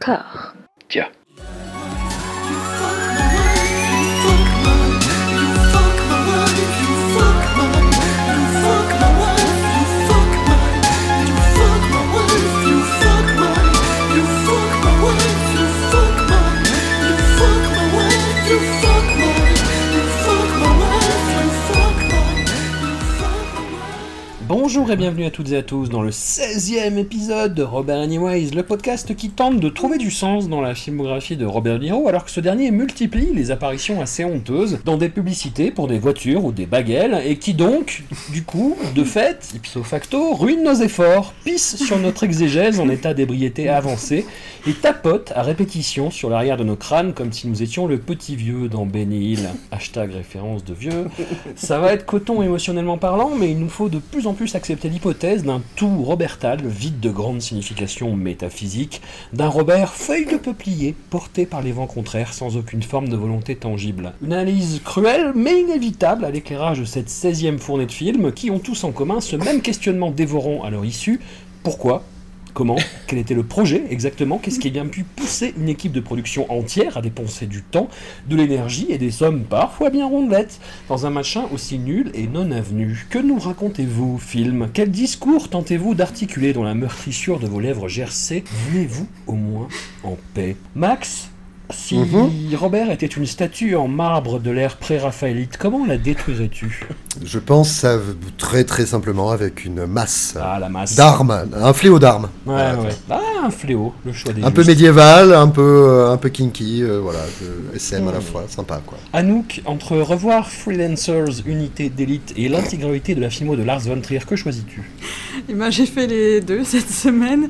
corps. Tiens. Bonjour et bienvenue à toutes et à tous dans le 16e épisode de Robert Anyways, le podcast qui tente de trouver du sens dans la filmographie de Robert De Niro alors que ce dernier multiplie les apparitions assez honteuses dans des publicités pour des voitures ou des baguettes et qui donc, du coup, de fait, ipso facto, ruine nos efforts, pisse sur notre exégèse en état d'ébriété avancée et tapote à répétition sur l'arrière de nos crânes comme si nous étions le petit vieux dans Benny Hill. Hashtag référence de vieux. Ça va être coton émotionnellement parlant, mais il nous faut de plus en plus accepter l'hypothèse d'un tout robertal vide de grande signification métaphysique, d'un Robert feuille de peuplier porté par les vents contraires sans aucune forme de volonté tangible. Une analyse cruelle mais inévitable à l'éclairage de cette 16e fournée de films qui ont tous en commun ce même questionnement dévorant à leur issue. Pourquoi? Comment Quel était le projet exactement Qu'est-ce qui a bien pu pousser une équipe de production entière à dépenser du temps, de l'énergie et des sommes parfois bien rondelettes dans un machin aussi nul et non avenu Que nous racontez-vous, film Quel discours tentez-vous d'articuler dans la meurtrissure de vos lèvres gercées Venez-vous au moins en paix Max si Mhm. Robert était une statue en marbre de l'ère pré-raphaélite, comment la détruirais-tu? Je pense très très simplement avec une masse Ah, la masse. d'armes, un fléau d'armes. Ouais, Voilà. ouais. Ah, un fléau, le choix des Un peu médiéval, un peu, euh, un peu kinky, euh, voilà, SM à la Mhm. fois, sympa quoi. Anouk, entre revoir Freelancers, unité d'élite et l'intégralité de la filmo de Lars von Trier, que choisis-tu? Eh ben, j'ai fait les deux cette semaine.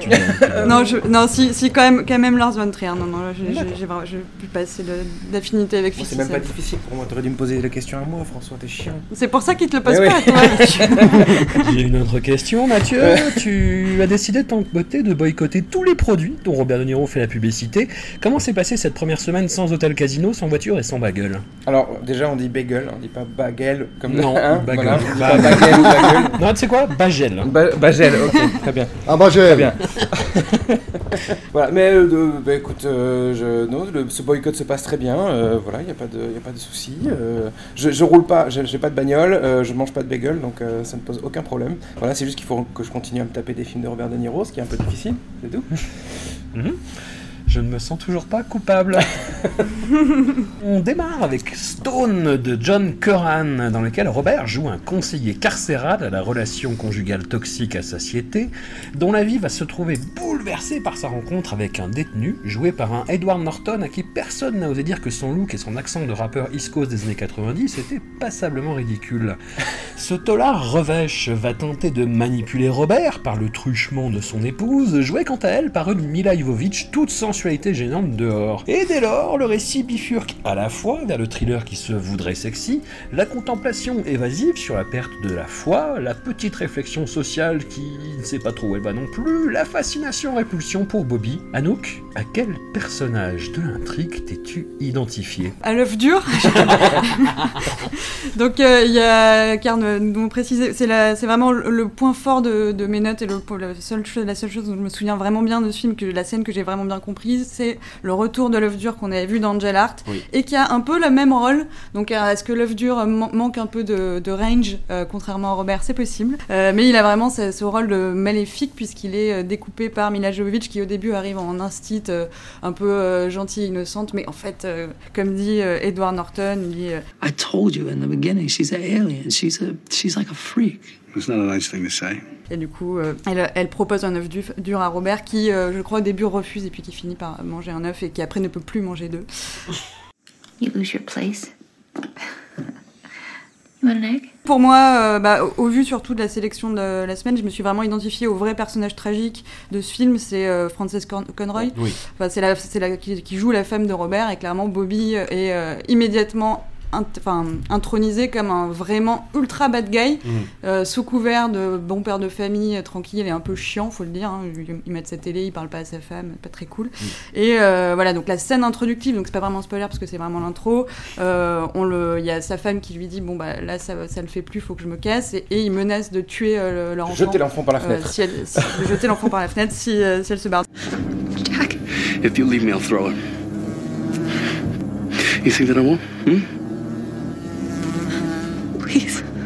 Non, je, non, si, si quand même, quand même Lars von Trier. Non, non, là, plus passé de- d'affinité avec Fifty c'est même pas difficile pour moi. T'aurais dû me poser la question à moi, François, t'es chiant. C'est pour ça qu'il te le pose Eh pas oui. à toi. J'ai une autre question, Mathieu. tu as décidé de ton côté de boycotter tous les produits dont Robert De Niro fait la publicité. Comment s'est passée cette première semaine sans hôtel casino, sans voiture et sans bagel? Alors, déjà, on dit bagel, on dit pas bagel comme Non, hein, bagel. bagel bagel. Non, tu sais quoi? Bagel. Ba- bagel, ok, très bien. Ah bah j'ai... Très bien. voilà, mais euh, bah, écoute, euh, non, ce boycott se passe très bien. euh, voilà, il n'y a pas de, y a pas de souci. euh, je, je roule pas, j'ai pas de bagnole, euh, je mange pas de bagel, donc euh, ça ne pose aucun problème. Voilà, c'est juste qu'il faut que je continue à me taper des films de Robert De Niro, ce qui est un peu difficile, c'est tout. Mhm. Je ne me sens toujours pas coupable. On démarre avec Stone de John Curran, dans lequel Robert joue un conseiller carcéral à la relation conjugale toxique à satiété, dont la vie va se trouver bouleversée par sa rencontre avec un détenu, joué par un Edward Norton à qui personne n'a osé dire que son look et son accent de rappeur East Coast des années 90 étaient passablement ridicules. Ce tolard revêche va tenter de manipuler Robert par le truchement de son épouse, jouée quant à elle par une Mila Jovovich toute sensualité gênante dehors. Et dès lors, le récit bifurque à la fois vers le thriller qui se voudrait sexy, la contemplation évasive sur la perte de la foi, la petite réflexion sociale qui ne sait pas trop où elle va non plus, la fascination-répulsion pour Bobby. Anouk, à quel personnage de l'intrigue t'es-tu identifié à l'œuf dur? Donc euh, il y a car ne- nous préciser, c'est vraiment le, point fort de, mes notes et le, la seule chose, la seule chose dont je me souviens vraiment bien de ce film, que la scène que j'ai vraiment bien comprise, c'est le retour de l'œuf dur qu'on avait vu dans Angel Art Oui. et qui a un peu le même rôle. Donc euh, est-ce que l'œuf dur man- manque un peu de, de range, euh, contrairement à Robert, c'est possible. Euh, mais il a vraiment ce, ce rôle de maléfique puisqu'il est euh, découpé par Mila Jovovich qui au début arrive en instit euh, un peu euh, gentille et innocente, mais en fait, euh, comme dit euh, Edward Norton, il dit euh, I told you in the beginning, she's an alien. She's a she's like a freak. It's not a nice thing to say. Et du coup, euh, elle, elle propose un œuf du- dur à Robert qui, euh, je crois, au début refuse et puis qui finit par manger un œuf et qui après ne peut plus manger d'œufs. You lose your place. You want an egg? Pour moi, euh, bah, au, vu surtout de la sélection de la semaine, je me suis vraiment identifiée au vrai personnage tragique de ce film, c'est euh, Frances Con- Conroy. Oui. Enfin, c'est la, c'est la qui, qui joue la femme de Robert et clairement Bobby est euh, immédiatement intronisé comme un vraiment ultra bad guy, Mhm. euh, sous couvert de bon père de famille, euh, tranquille et un peu chiant, faut le dire. hein. Il, il met de sa télé, il parle pas à sa femme, pas très cool. Et euh, voilà, donc la scène introductive, donc c'est pas vraiment spoiler parce que c'est vraiment l'intro. euh, on le, il y a sa femme qui lui dit bon bah là ça, ça le fait plus, faut que je me casse, et, et il menace de tuer euh, le- leur enfant. Jeter l'enfant par la euh, fenêtre. si elle, si- de jeter l'enfant par la fenêtre si, euh, si elle se barre. Jack, If you leave me, I'll throw it. You think that I won't? Hmm?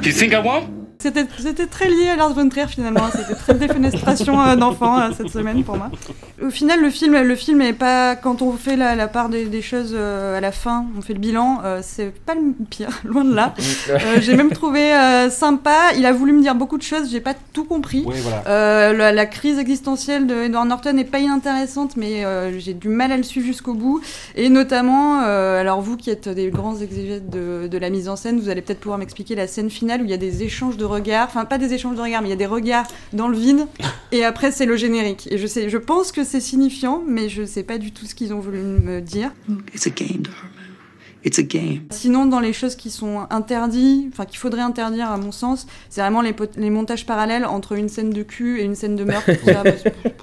Do you think I won't? C'était très lié à Lars von Trier finalement, c'était très défenestration euh, d'enfants euh, cette semaine pour moi. Au final, le film, le film est pas quand on fait la, la part des, des choses euh, à la fin, on fait le bilan, euh, c'est pas le pire, loin de là. Euh, j'ai même trouvé sympa. Il a voulu me dire beaucoup de choses, j'ai pas tout compris. Oui, voilà. La, la crise existentielle de Edward Norton n'est pas inintéressante, mais j'ai du mal à le suivre jusqu'au bout. Et notamment, alors vous qui êtes des grands exégètes de, de la mise en scène, vous allez peut-être pouvoir m'expliquer la scène finale où il y a des échanges de regards, enfin pas des échanges de regards, mais il y a des regards dans le vide, et après c'est le générique. Et je sais, je pense que c'est signifiant, mais je sais pas du tout ce qu'ils ont voulu me dire. It's a game. Sinon, dans les choses qui sont interdites, enfin qu'il faudrait interdire à mon sens, c'est vraiment les, montages parallèles entre une scène de cul et une scène de meurtre. ça,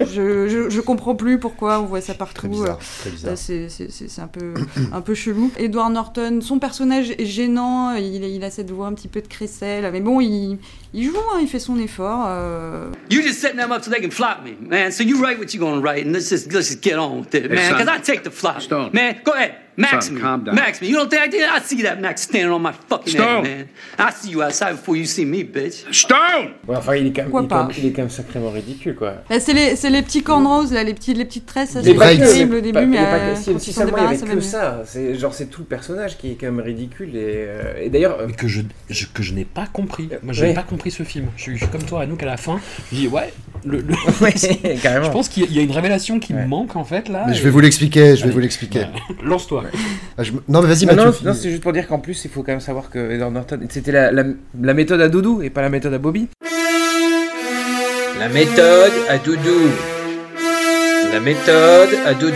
je, je, je comprends plus pourquoi on voit ça partout. Euh, c'est- c'est un peu, un peu chelou. Edward Norton, son personnage est gênant, il, il a cette voix un petit peu de crécelle, mais bon, il, il joue, hein, il fait son effort. euh. You just setting them up so they can flop me, man. So you write what you're gonna write, and let's just let's just get on with it, man. Because I take the flop, Stone. man. Go ahead, max Son, me, calm down. max me. You don't think I did? I see that max standing on my fucking Stone. head, man. I see you outside before you see me, bitch. Stone! Ouais, enfin, il est, quand même, Pourquoi il, est quand pas? même, il est quand même sacrément ridicule, quoi. Là, c'est les, c'est les petits cornrows, là, les, petites tresses, ça c'est terrible au début, mais euh, si, seulement il y avait que ça. C'est genre c'est tout le personnage qui est quand même ridicule et, euh, et d'ailleurs. euh, Mais que je, je- que je n'ai pas compris. Moi, je n'ai Ouais. pas compris ce film. Je suis, je suis comme toi, Anouk, à la fin. Je dis, ouais, le, le- ouais, je carrément. pense qu'il y a- une révélation qui Ouais. me manque, en fait, là. Mais je vais vous l'expliquer, je vais Allez. vous l'expliquer. Lance-toi. Ah, je me- Non, mais vas-y, Non, Mathieu. non, c'est juste pour dire qu'en plus, il faut quand même savoir que Edward Norton, c'était la, la, la méthode à Doudou et pas la méthode à Bobby. La méthode à Doudou. La méthode à Doudou.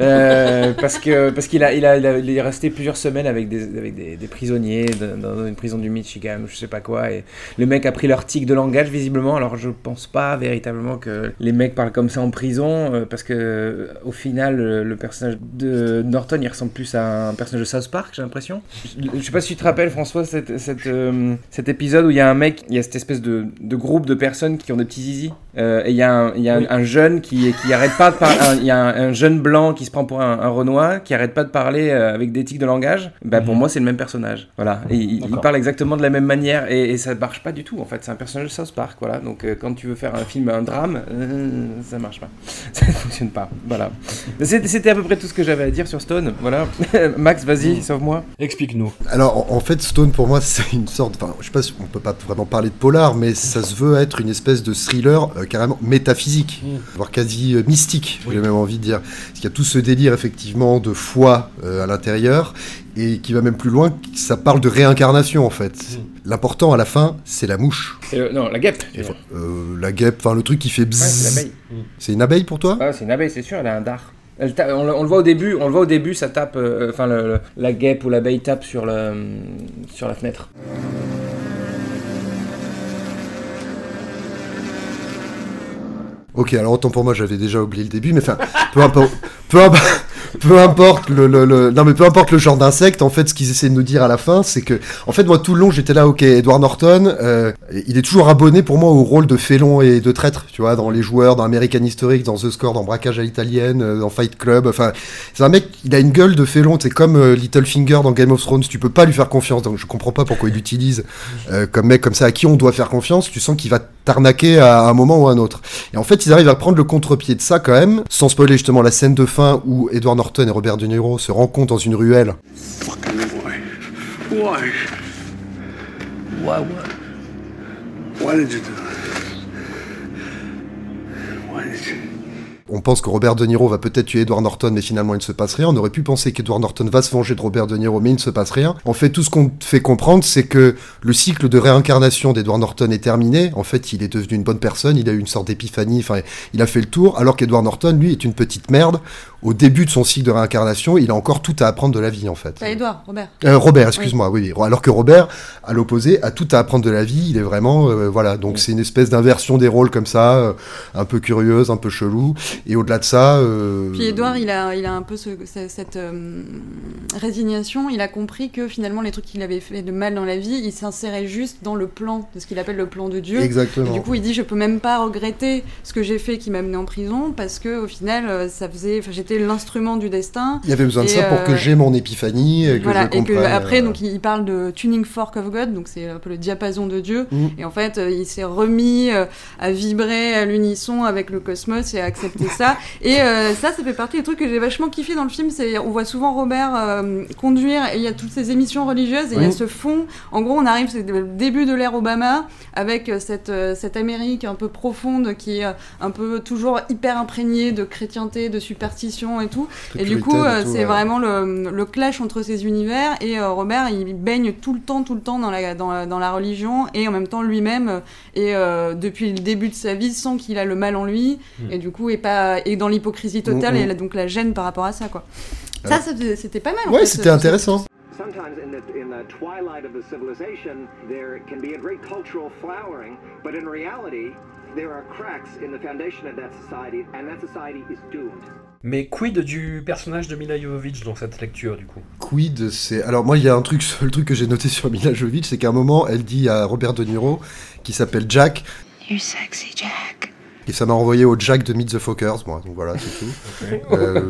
Euh, parce que parce qu'il a, il a, il a- il est resté plusieurs semaines avec des, avec des, des prisonniers dans, dans une prison du Michigan ou je sais pas quoi et le mec a pris leur tic de langage visiblement. Alors je pense pas véritablement que les mecs parlent comme ça en prison euh, parce que euh, au final le, le personnage de Norton il ressemble plus à un personnage de South Park j'ai l'impression. Je, je sais pas si tu te rappelles François cette, cette, euh, cet épisode où il y a un mec il y a cette espèce de, de groupe de personnes qui ont des petits zizi et il y a un, il y a un jeune qui, qui arrête pas de parler il y a un, un jeune blanc qui se prend pour un, un Renoir qui arrête pas de parler euh, avec des tics de langage bah pour Mhm. moi c'est le même personnage voilà et il, parle exactement de la même manière et, et ça marche pas du tout en fait c'est un personnage de South Park voilà donc euh, quand tu veux faire un film un drame euh, ça marche pas ça ne fonctionne pas voilà c'était à peu près tout ce que j'avais à dire sur Stone voilà Max vas-y sauve-moi Explique-nous. Alors, en en fait, Stone, pour moi, c'est une sorte. Enfin, je sais pas si on peut pas vraiment parler de polar, mais ça se veut être une espèce de thriller euh, carrément métaphysique, Mm. voire quasi euh, mystique, Oui. j'ai même envie de dire. Parce qu'il y a tout ce délire, effectivement, de foi euh, à l'intérieur, et qui va même plus loin, ça parle de réincarnation, en fait. Mm. L'important, à la fin, c'est la mouche. Le- non la guêpe. Euh, la guêpe, enfin, le truc qui fait Ouais, c'est bzzz. l'abeille c'est une abeille pour toi? Ah, c'est une abeille, c'est sûr, elle a un dard. Elle on, le, on le voit au début, on le voit au début, ça tape, euh, enfin la guêpe ou l'abeille tape sur le sur la fenêtre. Ok, alors autant pour moi, j'avais déjà oublié le début, mais enfin, peu importe, peu, imp- peu importe le, le- le- non mais peu importe le genre d'insecte, en fait, ce qu'ils essaient de nous dire à la fin, c'est que, en fait, moi tout le long, j'étais là, ok, Edward Norton, euh, il est toujours abonné pour moi au rôle de félon et de traître, tu vois, dans les joueurs, dans American Historic, dans The Score, dans Braquage à l'italienne, euh, dans Fight Club, enfin, c'est un mec, il a une gueule de félon, c'est comme euh, Littlefinger dans Game of Thrones, tu peux pas lui faire confiance, donc je comprends pas pourquoi il l'utilise euh, comme mec comme ça à qui on doit faire confiance, tu sens qu'il va t'arnaquer à un moment ou à un autre. Et en fait, ils arrivent à prendre le contre-pied de ça quand même, sans spoiler justement la scène de fin où Edward Norton et Robert De Niro se rencontrent dans une ruelle. Why? Did you do? Why did you? On pense que Robert De Niro va peut-être tuer Edward Norton, mais finalement il ne se passe rien. On aurait pu penser qu'Edward Norton va se venger de Robert De Niro, mais il ne se passe rien. En fait, tout ce qu'on fait comprendre, c'est que le cycle de réincarnation d'Edward Norton est terminé. En fait, il est devenu une bonne personne, il a eu une sorte d'épiphanie, enfin, il a fait le tour, alors qu'Edward Norton, lui, est une petite merde au début de son cycle de réincarnation, il a encore tout à apprendre de la vie en fait. Pas Edouard, Robert. Euh, Robert, excuse-moi, oui. oui. Alors que Robert, à l'opposé, a tout à apprendre de la vie. Il est vraiment, euh, voilà. Donc c'est une espèce d'inversion des rôles comme ça, euh, un peu curieuse, un peu chelou. Et au-delà de ça, Puis Edouard, il a, il a un peu ce- ce- cette résignation. Il a compris que finalement, les trucs qu'il avait fait de mal dans la vie, il s'insérait juste dans le plan, de ce qu'il appelle le plan de Dieu. exactement. Et du coup, il dit Je peux même pas regretter ce que j'ai fait qui m'a mené en prison parce que au final, ça faisait. enfin, L'instrument du destin. il y avait besoin de ça pour euh, que j'ai mon épiphanie, et que voilà, je et que après, euh, donc, il parle de tuning fork of God, donc c'est un peu le diapason de Dieu. Mm. Et en fait, euh, il s'est remis euh, à vibrer à l'unisson avec le cosmos et à accepter ça. Et euh, ça, ça fait partie des trucs que j'ai vachement kiffé dans le film. C'est, on voit souvent Robert euh, conduire et il y a toutes ces émissions religieuses et il y a ce fond. En gros, on arrive, c'est le début de l'ère Obama avec euh, cette, euh, cette Amérique un peu profonde qui est euh, un peu toujours hyper imprégnée de chrétienté, de superstition et tout. Et du coup, et euh, c'est ouais. vraiment le, le clash entre ces univers. Et euh, Robert, il baigne tout le temps, tout le temps dans la, dans la, dans la religion. Et en même temps, lui-même, et euh, depuis le début de sa vie, sent qu'il a le mal en lui. Et du coup, est, pas, est dans l'hypocrisie totale. Mm, mm. Et a donc la gêne par rapport à ça, quoi. Ça, c'était pas mal. Ouais, c'était intéressant. Sometimes in the, in the twilight of the civilization, there can be a great cultural flowering, but in reality, there are cracks in the foundation of that society, and that society is doomed. Mais quid du personnage de Mila Jovovich dans cette lecture, du coup? Quid, c'est. Alors, moi, il y a un truc, le truc que j'ai noté sur Mila Jovovich, c'est qu'à un moment, elle dit à Robert De Niro, qui s'appelle Jack, You're sexy, Jack. Et ça m'a renvoyé au Jack de Meet the Fockers, moi, donc voilà, c'est tout. Euh,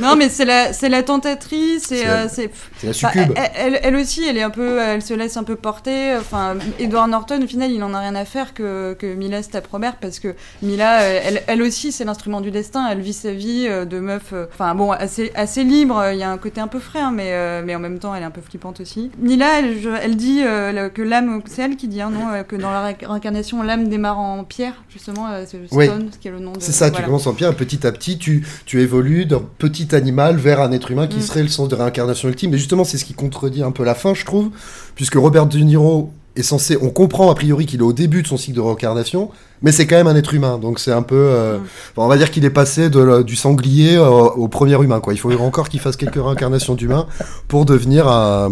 Non, mais c'est la, c'est la tentatrice. C'est euh, c'est la Enfin, succube. elle, elle- elle aussi, elle est un peu, elle se laisse un peu porter. Enfin, Edward Norton, au final, il en a rien à faire que, que Mila se tape Robert parce que Mila, euh, elle, elle aussi, c'est l'instrument du destin. Elle vit sa vie euh, de meuf, euh, enfin bon, assez, assez libre. Il y a un côté un peu frais, hein, mais, euh, mais en même temps, elle est un peu flippante aussi. Mila, elle, je- elle dit euh, que l'âme, c'est elle qui dit, hein, non, euh, que dans la ré- réincarnation, l'âme démarre en pierre, justement, c'est Oui. Stone, ce qui est le nom de. C'est ça, tu commences en pierre, petit à petit, tu, tu évolues d'un petit animal vers un être humain qui Mm. serait le sens de réincarnation ultime. Mais justement, c'est ce qui contredit un peu la fin, je trouve, puisque Robert De Niro est censé, on comprend a priori qu'il est au début de son cycle de réincarnation, mais c'est quand même un être humain, donc c'est un peu, euh, Mm. bon, on va dire qu'il est passé de, du sanglier euh, au premier humain, quoi. Il faut encore qu'il fasse quelques réincarnations d'humain pour devenir un,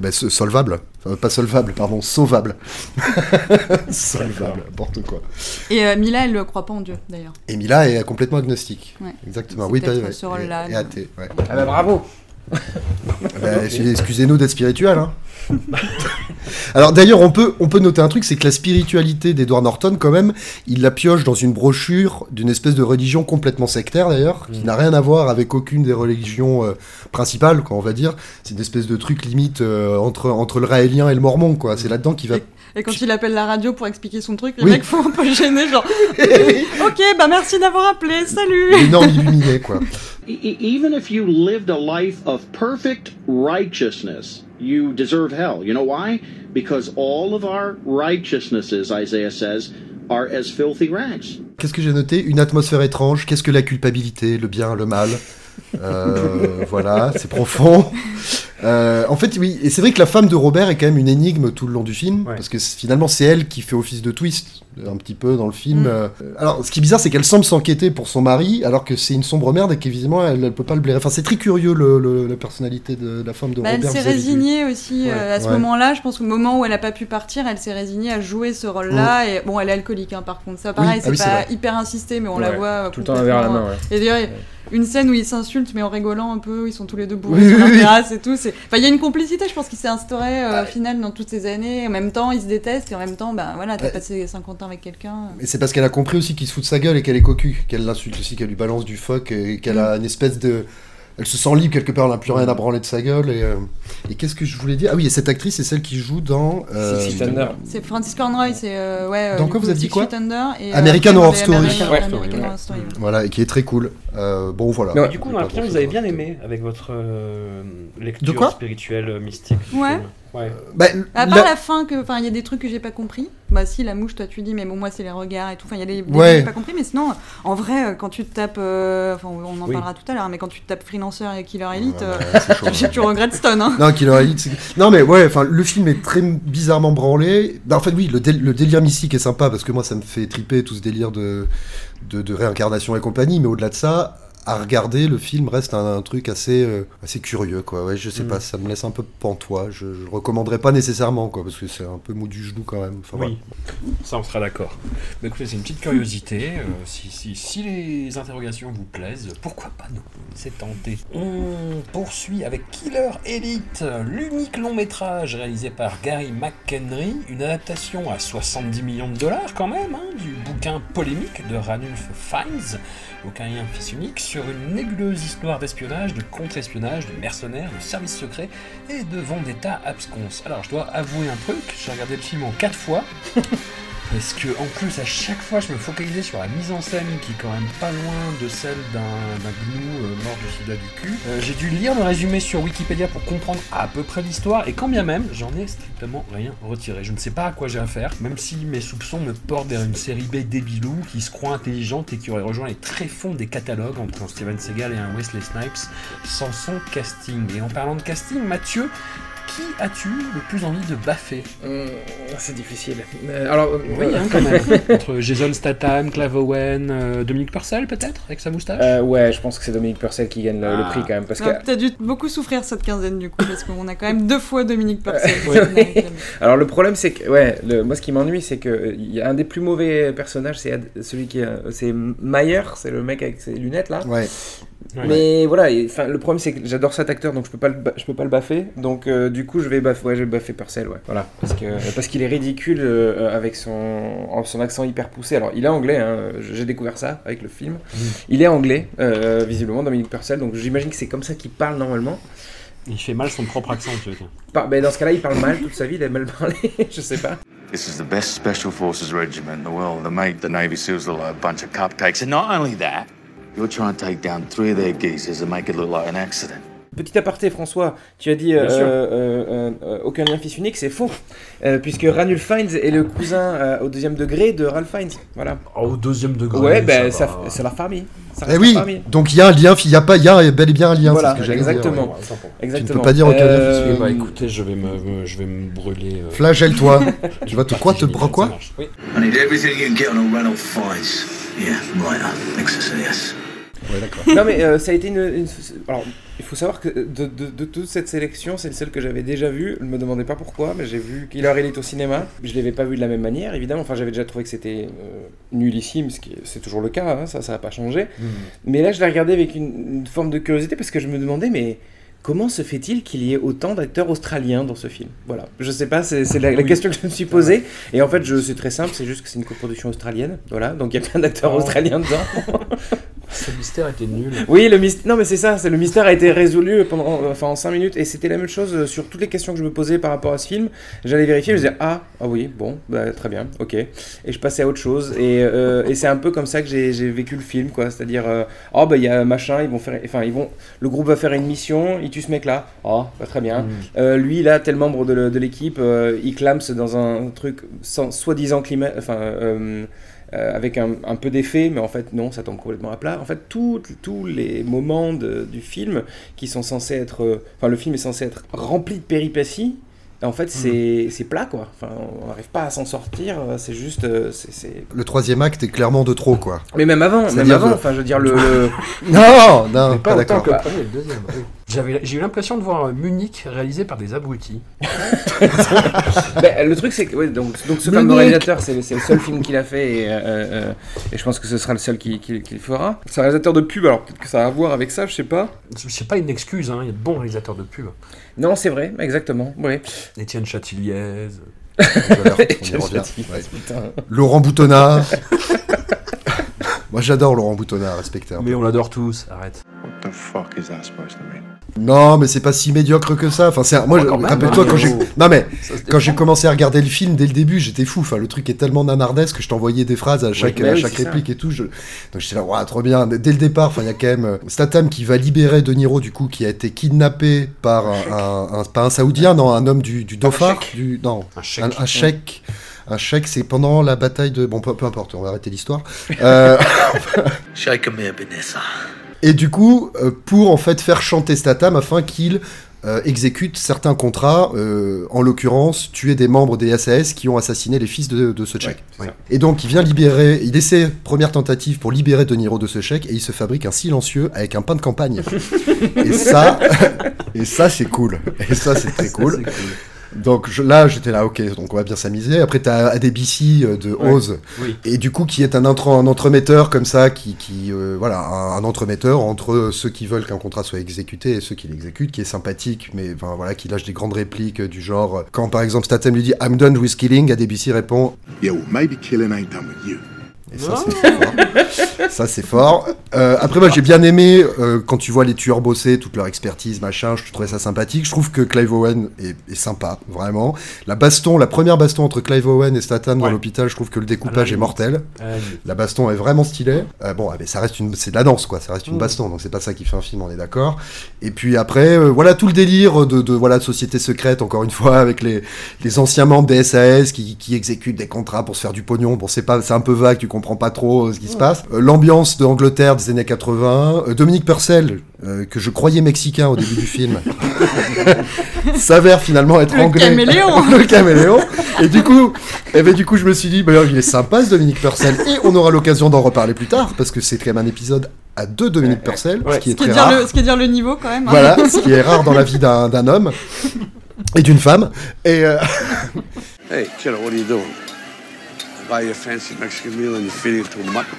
bah, ce- solvable, Enfin, pas solvable, pardon, sauvable, solvable, n'importe quoi. Et euh, Mila, elle ne croit pas en Dieu, d'ailleurs. Et Mila est complètement agnostique. Ouais. Exactement. Oui, rôle-là, Et athée, ouais. Ah bah bravo Bah, Excusez-nous d'être spirituel. Hein. Alors d'ailleurs, on peut, on peut noter un truc, c'est que la spiritualité d'Edward Norton, quand même, il la pioche dans une brochure d'une espèce de religion complètement sectaire d'ailleurs, qui n'a rien à voir avec aucune des religions euh, principales, quoi, on va dire. C'est une espèce de truc limite euh, entre, entre le raélien et le mormon, quoi. C'est là-dedans qu'il va... Et quand il appelle la radio pour expliquer son truc, les Oui. mecs font un peu gêner, genre Ok, bah merci d'avoir appelé, salut L'énorme illuminé, quoi. E- e- even if you lived a life of perfect righteousness, you deserve hell. You know why? Because all of our righteousnesses, Isaiah says, are as filthy rags. Qu'est-ce que j'ai noté? Une atmosphère étrange. Qu'est-ce que la culpabilité, le bien, le mal Euh, Voilà, c'est profond. Euh, en fait, oui, et c'est vrai que la femme de Robert est quand même une énigme tout le long du film, Ouais. parce que finalement c'est elle qui fait office de twist un petit peu dans le film. Mm. Euh, alors, ce qui est bizarre, c'est qu'elle semble s'enquêter pour son mari, alors que c'est une sombre merde et qu'évidemment elle, elle peut pas le blairer. Enfin, c'est très curieux le, le- la personnalité de la femme de Bah, Elle Robert. s'est de lui. résignée aussi euh, à ce Ouais. moment-là. Je pense qu'au moment où elle a pas pu partir, elle s'est résignée à jouer ce rôle-là. Et bon, elle est alcoolique, hein, par contre. Ça, pareil, ah c'est oui, pas hyper insisté, mais on la voit Tout le temps un verre à la main, ouais. Et d'ailleurs, une scène où ils s'insultent, mais en rigolant un peu, ils sont tous les deux bourrés Oui, sur oui, la oui. terrasse et tout. c'est- Enfin, il y a une complicité, je pense, qui s'est instaurée euh, au final dans toutes ces années. En même temps, ils se détestent et en même temps, ben voilà, t'as Ouais. passé 50 ans avec quelqu'un. Et c'est parce qu'elle a compris aussi qu'il se fout de sa gueule et qu'elle est cocu, qu'elle l'insulte aussi, qu'elle lui balance du fuck et qu'elle a une espèce de. Elle se sent libre quelque part, elle n'a plus rien à branler de sa gueule. Et, euh, et qu'est-ce que je voulais dire? Ah oui, et cette actrice, c'est celle qui joue dans. euh. C'est Francis Conroy, c'est euh, ouais. euh, Dans quoi coup, vous avez dit quoi? Et, euh, American Horror Story. American- Ouais, American Horror ouais. Story, ouais. Voilà, et qui est très cool. Euh, bon, voilà. Ouais. Du coup, on a l'impression que vous avez bien aimé avec votre euh, lecture spirituelle mystique. Ouais. Ouais. Bah, À la- part la fin, que, enfin, il y a des trucs que j'ai pas compris. Bah si, la mouche, toi tu dis, mais bon, moi c'est les regards et tout. Enfin, il y a des, des Ouais. trucs que j'ai pas compris, mais sinon, en vrai, euh, quand tu te tapes, euh, enfin, on en Oui. parlera tout à l'heure, mais quand tu te tapes Freelancer et Killer Elite, Ouais, euh, chaud, tu, regrettes Stone, hein. Non, Killer Elite, c'est- Non, mais ouais, enfin, le film est très bizarrement branlé. Bah, en fait, oui, le, dél- le délire mystique est sympa parce que moi, ça me fait triper tout ce délire de, de, de réincarnation et compagnie. Mais au-delà de ça, à regarder, le film reste un, un truc assez, euh, assez curieux, quoi. Ouais, je sais Mm. pas, ça me laisse un peu pantois. Je, le recommanderais pas nécessairement, quoi, parce que c'est un peu mou du genou quand même. Enfin, Oui, ça on sera d'accord. Mais écoutez, c'est une petite curiosité. euh, si, si, si les interrogations vous plaisent, pourquoi pas nous C'est tenté. On poursuit avec Killer Elite, l'unique long métrage réalisé par Gary McHenry, une adaptation à 70 millions de dollars quand même, hein, du bouquin polémique de Ranulph Fiennes, aucunien fils unique, sur une nébuleuse histoire d'espionnage, de contre-espionnage, de mercenaires, de services secrets et de vendetta absconce. Alors je dois avouer un truc, j'ai regardé le film en quatre fois. Parce que en plus à chaque fois je me focalisais sur la mise en scène qui est quand même pas loin de celle d'un gnou euh, mort du sida du cul. Euh, J'ai dû lire le résumé sur Wikipédia pour comprendre à peu près l'histoire et quand bien même j'en ai strictement rien retiré. Je ne sais pas à quoi j'ai affaire, même si mes soupçons me portent vers une série B débilou qui se croit intelligente et qui aurait rejoint les tréfonds des catalogues entre un Steven Seagal et un Wesley Snipes sans son casting. Et en parlant de casting, Mathieu, qui as-tu le plus envie de baffer Hum, c'est difficile. Euh, alors, euh, Oui, hein, quand même. Entre Jason Statham, Clive Owen, euh, Dominique Purcell peut-être, avec sa moustache euh, ouais, je pense que c'est Dominique Purcell qui gagne le, le Ah. prix quand même. Parce On que, peut-être dû beaucoup souffrir cette quinzaine du coup, parce qu'on a quand même deux fois Dominique Purcell. Alors le problème c'est que ouais, le, moi ce qui m'ennuie c'est que euh, il y a un des plus mauvais personnages, c'est celui qui est- c'est Mayer, c'est le mec avec ses lunettes là. Ouais. Ouais. Mais voilà, enfin le problème c'est que j'adore cet acteur donc je peux pas le je peux pas le baffer. Donc euh, du coup je vais baffer ouais, je vais baffer Purcell ouais. Voilà, parce que parce qu'il est ridicule euh, avec son son accent hyper poussé. Alors il est anglais hein, j'ai découvert ça avec le film. Il est anglais euh, visiblement Dominique Purcell donc j'imagine que c'est comme ça qu'il parle normalement. Il fait mal son propre accent, tu veux dire. Par- ben, dans ce cas-là, il parle mal toute sa vie, il a mal parlé, je sais pas. This is the best special forces regiment in the world. They make the Navy SEALs look like a bunch of cupcakes. And not only that, you're trying to take down three of their geezers and make it look like an accident. Petit aparté, François, tu as dit euh, euh, euh, aucun lien fils unique, c'est faux. Euh, puisque Fiennes est le cousin euh, au deuxième degré de Ralph Fiennes. Voilà. Oh, au deuxième degré. ouais, ben ça ça- va. c'est leur famille. Ça Eh oui, leur famille. donc il y a un lien, il y a pas, il y a bel et bien un lien. Voilà, c'est ce que j'allais dire, exactement. ouais. Exactement. Tu ne peux pas dire aucun lien fils Bah écoutez, je vais me, me- je vais me brûler. euh, Flagelle-toi. tu vas te quoi, te quoi. Oui. I need everything you can get on a Renault Fiennes. Yeah, right yes. Ouais, d'accord. non mais euh, ça a été une, une- Alors, il faut savoir que de, de- de toute cette sélection, c'est celle que j'avais déjà vue. Je me demandais pas pourquoi, mais j'ai vu Killer Elite au cinéma. Je l'avais pas vu de la même manière, évidemment. Enfin, j'avais déjà trouvé que c'était euh, nullissime, ce qui est- c'est toujours le cas, hein, ça, ça n'a pas changé. Mais là, je l'ai regardé avec une, une forme de curiosité parce que je me demandais, mais comment se fait-il qu'il y ait autant d'acteurs australiens dans ce film? Voilà, je sais pas, c'est la, la Oui. question que je me suis posée. Et en fait, je- c'est très simple, c'est juste que c'est une coproduction australienne. Voilà, donc il y a plein d'acteurs Oh. australiens dedans. Ce mystère était nul. Oui, le mystère. Non, mais c'est ça. C'est le mystère a été résolu pendant, enfin, en 5 minutes, et c'était la même chose sur toutes les questions que je me posais par rapport à ce film. J'allais vérifier, je disais ah, ah oui, bon, bah, très bien, ok, et je passais à autre chose. Et, euh, et c'est un peu comme ça que j'ai vécu le film, quoi. C'est-à-dire, euh, oh bah il y a machin, ils vont faire, enfin ils vont, le groupe va faire une mission, tue ce mec-là, oh très bien. Euh, lui là, tel membre de l'équipe, euh, il clame dans un truc sans- soi-disant climat, enfin. euh, euh, avec un, un peu d'effet, mais en fait non, ça tombe complètement à plat. En fait, tous les moments de- du film qui sont censés être, euh, enfin le film est censé être rempli de péripéties. En fait, c'est c'est plat quoi. Enfin, on n'arrive pas à s'en sortir. C'est juste, euh, c'est- c'est. Le troisième acte est clairement de trop, quoi. Mais même avant, même avant. Enfin, je veux dire le. le- Non, non, pas, pas d'accord. que le premier et le deuxième. oui. J'avais- J'ai eu l'impression de voir euh, Munich réalisé par des abrutis. Ben, le truc c'est que ouais, donc, donc ce fameux réalisateur c'est le c'est le seul film qu'il a fait et, euh, euh, et je pense que ce sera le seul qu'il qu'il- qu'il fera. C'est un réalisateur de pub alors peut-être que ça a à voir avec ça, je sais pas. C'est pas une excuse, hein. il y a de bons réalisateurs de pub. Non c'est vrai, exactement. Oui. Étienne Chatiliez. Laurent Boutonnat. Moi, j'adore Laurent Boutonnat, peu. Mais on l'adore tous, arrête. What the fuck is that supposed to mean? Non, mais c'est pas si médiocre que ça. Enfin, c'est un- moi, Oh, rappelle-toi quand j'ai, non mais quand j'ai commencé à regarder le film dès le début, j'étais fou. Enfin, le truc est tellement nanardesque que je t'envoyais des phrases à chaque, bah à oui, chaque ça. réplique et tout. Je... Donc j'étais là, Ouah, trop bien. Dès le départ, enfin, il y a quand même euh, Statham qui va libérer De Niro du coup, qui a été kidnappé par un, un- un- pas un saoudien, non, un homme du, du du, non, Un chèque. un, un chèque. Un chèque, c'est pendant la bataille de. Bon, peu, peu importe, on va arrêter l'histoire. Euh, Et du coup, euh, pour en fait faire chanter Statham afin qu'il euh, exécute certains contrats, euh, en l'occurrence tuer des membres des SAS qui ont assassiné les fils de, de ce tchèque. c'est ça. Et donc il vient libérer, il essaie première tentative pour libérer De Niro de ce chèque et il se fabrique un silencieux avec un pain de campagne. et ça, et ça c'est cool. Et ça c'est très cool. Donc je- là, j'étais là, ok, donc on va bien s'amuser. Après, t'as ADBC euh, de Ouais. Oz, Oui. et du coup, qui est un, intro- un entremetteur comme ça, qui, qui euh, voilà, un, un entremetteur entre ceux qui veulent qu'un contrat soit exécuté et ceux qui l'exécutent, qui est sympathique, mais enfin, voilà, qui lâche des grandes répliques euh, du genre, quand par exemple Statham lui dit I'm done with killing, ADBC répond Yeah, well, maybe killing ain't done with you. Et ça, c'est fort. Ça, c'est fort. Euh, après, moi, j'ai bien aimé euh, quand tu vois les tueurs bosser, toute leur expertise, machin. Je trouvais ça sympathique. Je trouve que Clive Owen est, est sympa, vraiment. La baston, la première baston entre Clive Owen et Statham dans l'hôpital, je trouve que le découpage Ah, est mortel. Euh, La baston est vraiment stylée. Euh, bon, ah, mais ça reste une, c'est de la danse, quoi. Ça reste une Mm. baston, donc c'est pas ça qui fait un film, on est d'accord. Et puis après, voilà tout le délire de, de voilà de société secrète, encore une fois, avec les, les anciens membres des SAS qui, qui exécutent des contrats pour se faire du pognon. Bon, c'est pas, c'est un peu vague, tu comprends pas trop euh, ce qui se passe. Euh, L'ambiance de Angleterre des années 80. Euh, Dominique Purcell, euh, que je croyais mexicain au début du film, s'avère finalement être Le anglais. caméléon. le caméléon. Et du coup, eh ben, du coup, je me suis dit, bah, il est sympa ce Dominique Purcell. Et on aura l'occasion d'en reparler plus tard, parce que c'est quand même un épisode à deux Dominique Purcell, Ouais. ce qui est Ce qui, est très dire rare. le, ce qui est dire le niveau quand même. hein. Voilà, ce qui est rare dans la vie d'un homme et d'une femme. Et euh, Hey, kiddo, what are you doing? Buy you a fancy Mexican meal and you feed it to a mutton.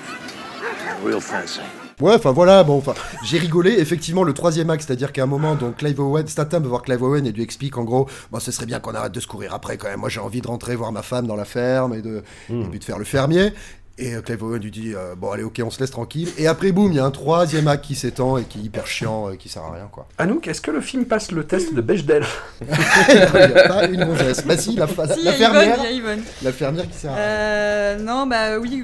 Real fancy. ouais, enfin voilà, bon, enfin, j'ai rigolé. Effectivement, le troisième acte, c'est-à-dire qu'à un moment, donc Clive Owen, Statham veut voir Clive Owen et lui explique en gros, bon, ce serait bien qu'on arrête de se courir après quand même. Moi, j'ai envie de rentrer voir ma femme dans la ferme et de, et puis de faire le fermier. Et euh, Clive Owen lui dit, euh, bon, allez, ok, on se laisse tranquille. Et après, boum, il y a un troisième acte qui s'étend et qui est hyper chiant, euh, qui sert à rien, quoi. Anouk, est-ce que le film passe le test de Bechdel il n'y a pas une gonzesse. Bah si, la, Si, y la a fermière. il y a Yvonne. La fermière qui sert à rien. Euh, non, bah oui,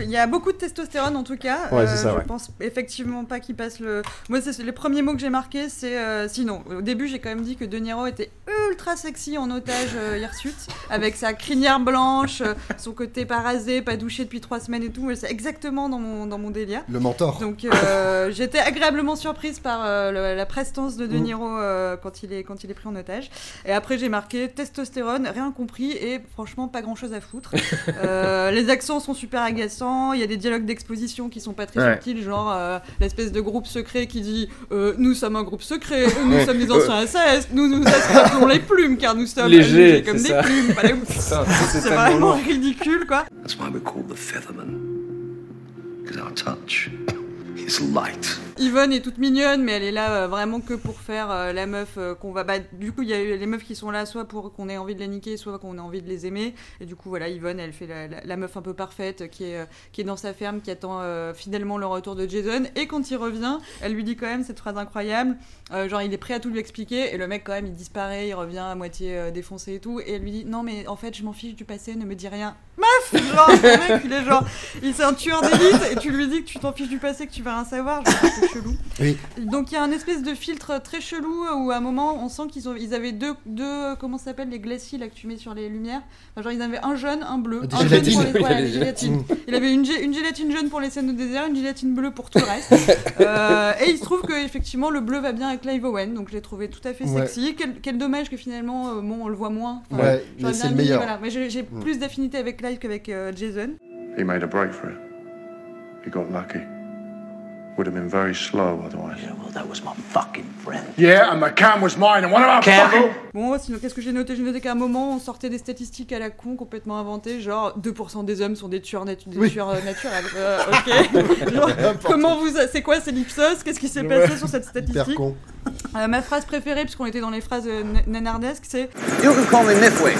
il y a beaucoup de testostérone en tout cas. Ouais, c'est ça, je ouais. pense effectivement pas qu'il passe le. Moi, c'est les premiers mots que j'ai marqués, c'est. euh, sinon, au début, j'ai quand même dit que De Niro était ultra sexy en otage euh, hirsute, avec sa crinière blanche, euh, son côté pas rasé, pas douché depuis trois semaines et tout. mais C'est exactement dans mon, dans mon délire. Le mentor. Donc euh, j'étais agréablement surprise par euh, le- la prestance de De Mm. Niro euh, quand, il est, quand il est pris en otage. Et après j'ai marqué testostérone, rien compris et franchement pas grand chose à foutre. Euh, les accents sont super agaçants, il y a des dialogues d'exposition qui sont pas très Ouais. subtils, genre euh, l'espèce de groupe secret qui dit euh, Nous sommes un groupe secret, nous Ouais. sommes des anciens SAS, nous nous attrapons les plumes car nous sommes Léger, comme c'est des ça. plumes. Pas les- Ça, c'est vraiment ridicule quoi. That's why we're called the Featherman. Because our touch is light. Yvonne est toute mignonne, mais elle est là euh, vraiment que pour faire euh, la meuf euh, qu'on va. Bah, du coup, il y a les meufs qui sont là, soit pour qu'on ait envie de les niquer, soit qu'on ait envie de les aimer. Et du coup, voilà, Yvonne, elle fait la, meuf un peu parfaite qui est, qui est dans sa ferme, qui attend fidèlement le retour de Jason. Et quand il revient, elle lui dit quand même cette phrase incroyable genre, il est prêt à tout lui expliquer. Et le mec, quand même, il disparaît, il revient à moitié défoncé et tout. Et elle lui dit Non, mais en fait, je m'en fiche du passé, ne me dis rien. Meuf Genre, le mec, il est genre. Il c'est un tueur d'élite, et tu lui dis que tu t'en fiches du passé, que tu vas rien savoir. Genre, c'est chelou. Oui. Donc il y a un espèce de filtre très chelou où à un moment on sent qu'ils ont, ils avaient deux, deux comment ça s'appelle les glacis là que tu mets sur les lumières. Enfin, genre ils avaient un jaune, un bleu. Des un jaune pour les, voilà, gélatines. Il avait une, une gélatine jaune pour les scènes de désert, une gélatine bleue pour tout le reste. Euh, et il se trouve que effectivement le bleu va bien avec Clive Owen, donc je l'ai trouvé tout à fait Ouais. sexy. Quel, quel dommage que finalement euh, bon on le voit moins. Enfin, Ouais, mais c'est le meilleur. voilà. Mais j'ai j'ai Mm. plus d'affinité avec Clive qu'avec euh, Jason. He made a break for it. He got lucky. Would have been very slow otherwise. Yeah, well, that was my fucking friend. Yeah, and the cam was mine, and one of our Campbell? Bon, sinon, qu'est-ce que j'ai noté? J'ai noté qu'à un moment, on sortait des statistiques à la con complètement inventées, genre 2% des hommes sont des tueurs, natu- des Oui. tueurs euh, naturels. Euh, ok. Genre, comment vous. C'est quoi, c'est l'Ipsos? Qu'est-ce qui s'est passé sur cette Hyper statistique? con. Euh, Ma phrase préférée, puisqu'on était dans les phrases euh, na- nanardesques, c'est You can call me Mifwick.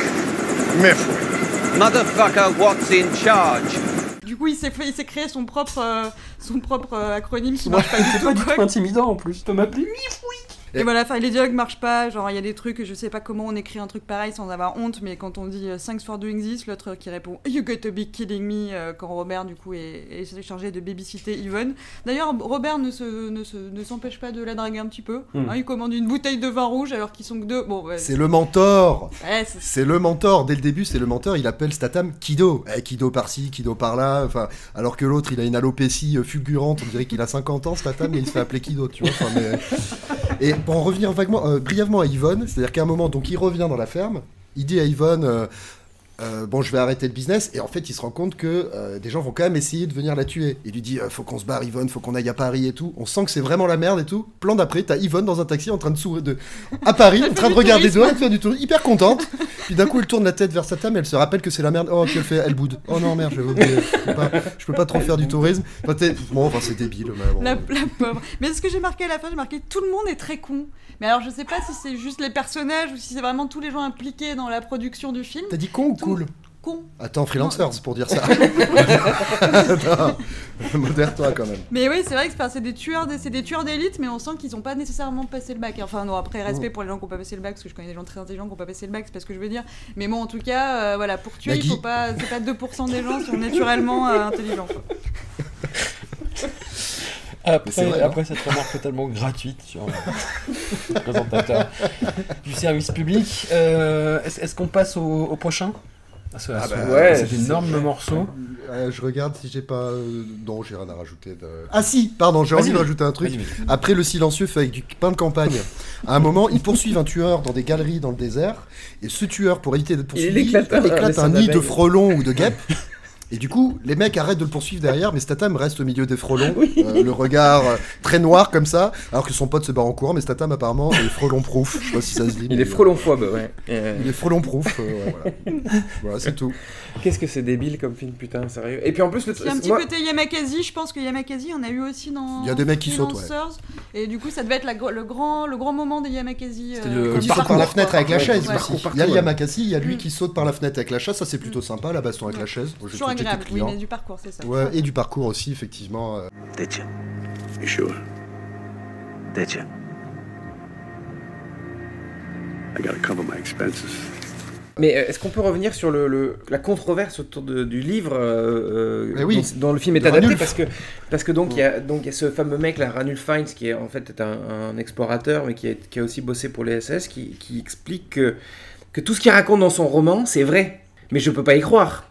Mifflin. Motherfucker, what's in charge? Du coup, il s'est fait, il s'est créé son propre, euh, son propre euh, acronyme qui Ouais, marche pas du C'est tout. pas du tout intimidant en plus. Tu peux m'appeler? Et voilà, enfin, les dialogues marchent pas. Genre, il y a des trucs, je sais pas comment on écrit un truc pareil sans avoir honte, mais quand on dit euh, Thanks for doing this, l'autre qui répond You got to be kidding me, euh, quand Robert, du coup, est, est chargé de babysitter Yvonne. D'ailleurs, Robert ne se- ne se- ne s'empêche pas de la draguer un petit peu. Hmm. Hein, il commande une bouteille de vin rouge alors qu'ils sont que deux. Bon, ouais, C'est le mentor. ouais, c'est- le mentor. Dès le début, c'est le mentor. Il appelle Statham Kido. Eh, Kido par-ci, Kido par-là. Enfin, alors que l'autre, il a une alopécie euh, fulgurante. On dirait qu'il a 50 ans, Statham, mais il se fait appeler Kido, tu vois. Mais... Et pour en revenir vaguement, euh, brièvement à Yvonne, c'est-à-dire qu'à un moment, il revient dans la ferme, il dit à Yvonne, euh, euh, bon, je vais arrêter le business, et en fait, il se rend compte que euh, des gens vont quand même essayer de venir la tuer. Il lui dit, euh, faut qu'on se barre, Yvonne, faut qu'on aille à Paris et tout. On sent que c'est vraiment la merde et tout. Plan d'après, t'as Yvonne dans un taxi en train de sourire, de... à Paris, en train de regarder dehors, faire du tour, hyper contente. Puis d'un coup, elle tourne la tête vers sa table, elle se rappelle que c'est la merde. Oh, qu'elle fait, elle boude. Oh non, merde, oublié. Je peux pas, je peux pas trop faire du tourisme. Enfin, bon, enfin, c'est débile, mais bon. La, la pauvre. Mais ce que j'ai marqué à la fin, j'ai marqué tout le monde est très con. Mais alors je sais pas si c'est juste les personnages ou si c'est vraiment tous les gens impliqués dans la production du film. T'as dit con ou cool Con. Attends, freelancers pour dire ça. Attends, Modère-toi quand même. Mais oui, c'est vrai que c'est- des tueurs, d'- c'est des tueurs d'élite, mais on sent qu'ils ont pas nécessairement passé le bac. Enfin non, après respect Mm. pour les gens qui ont pas passé le bac, parce que je connais des gens très intelligents qui ont pas passé le bac, c'est pas ce que je veux dire. Mais bon, en tout cas, euh, voilà, pour tuer, il Maggie. faut pas, c'est pas 2% des gens sont naturellement euh, intelligents. quoi. Après, vrai, après cette remarque totalement gratuite sur le présentateur du service public, euh, est-ce est-ce qu'on passe au, au prochain? Ah ce- bah, ouais, je énorme morceau Euh, je regarde si j'ai pas. euh, Non, j'ai rien à rajouter. De... Ah si, pardon, j'ai envie Vas-y, de rajouter un truc. vas-y, vas-y. Après le silencieux fait avec du pain de campagne, à un moment, ils poursuivent un tueur dans des galeries dans le désert. Et ce tueur, pour éviter d'être poursuivi, éclate un- éclate un un nid de frelons ou de guêpes. Et du coup, les mecs arrêtent de le poursuivre derrière, mais Statham reste au milieu des frelons, euh, le regard euh, très noir comme ça, alors que son pote se barre en courant, mais Statham apparemment est frelon-proof. Je sais pas si ça se dit. Il mais, est frelonphobe, ouais. euh, Il est frelon-proof, euh, ouais, voilà. Voilà, c'est tout. Qu'est-ce que c'est débile comme film, putain, sérieux. Et puis en plus, le Il y a un petit moi- côté Yamakasi, je pense que Yamakasi, on a eu aussi dans. Il y a des mecs qui sautent, ouais. Et du coup, ça devait être la le, grand, le grand moment des Yamakasi. Euh, le- saute par la fenêtre avec la chaise Il y a Yamakasi, il y a lui Mm. qui saute par la fenêtre avec la chaise, ça c'est plutôt sympa, la baston avec la chaise. Oui, mais du parcours, c'est ça. Ouais, et du parcours aussi, effectivement. Did you? You sure? Did you? I gotta cover my expenses. Mais euh, est-ce qu'on peut revenir sur le, le- la controverse autour de- du livre euh, euh, Eh oui, dont, dont le film est adapté parce que parce que donc il y a donc il y a ce fameux mec là Ranulph Fiennes qui est en fait est un, un explorateur mais qui a, qui a aussi bossé pour les SS qui, qui explique que que tout ce qu'il raconte dans son roman c'est vrai mais je peux pas y croire.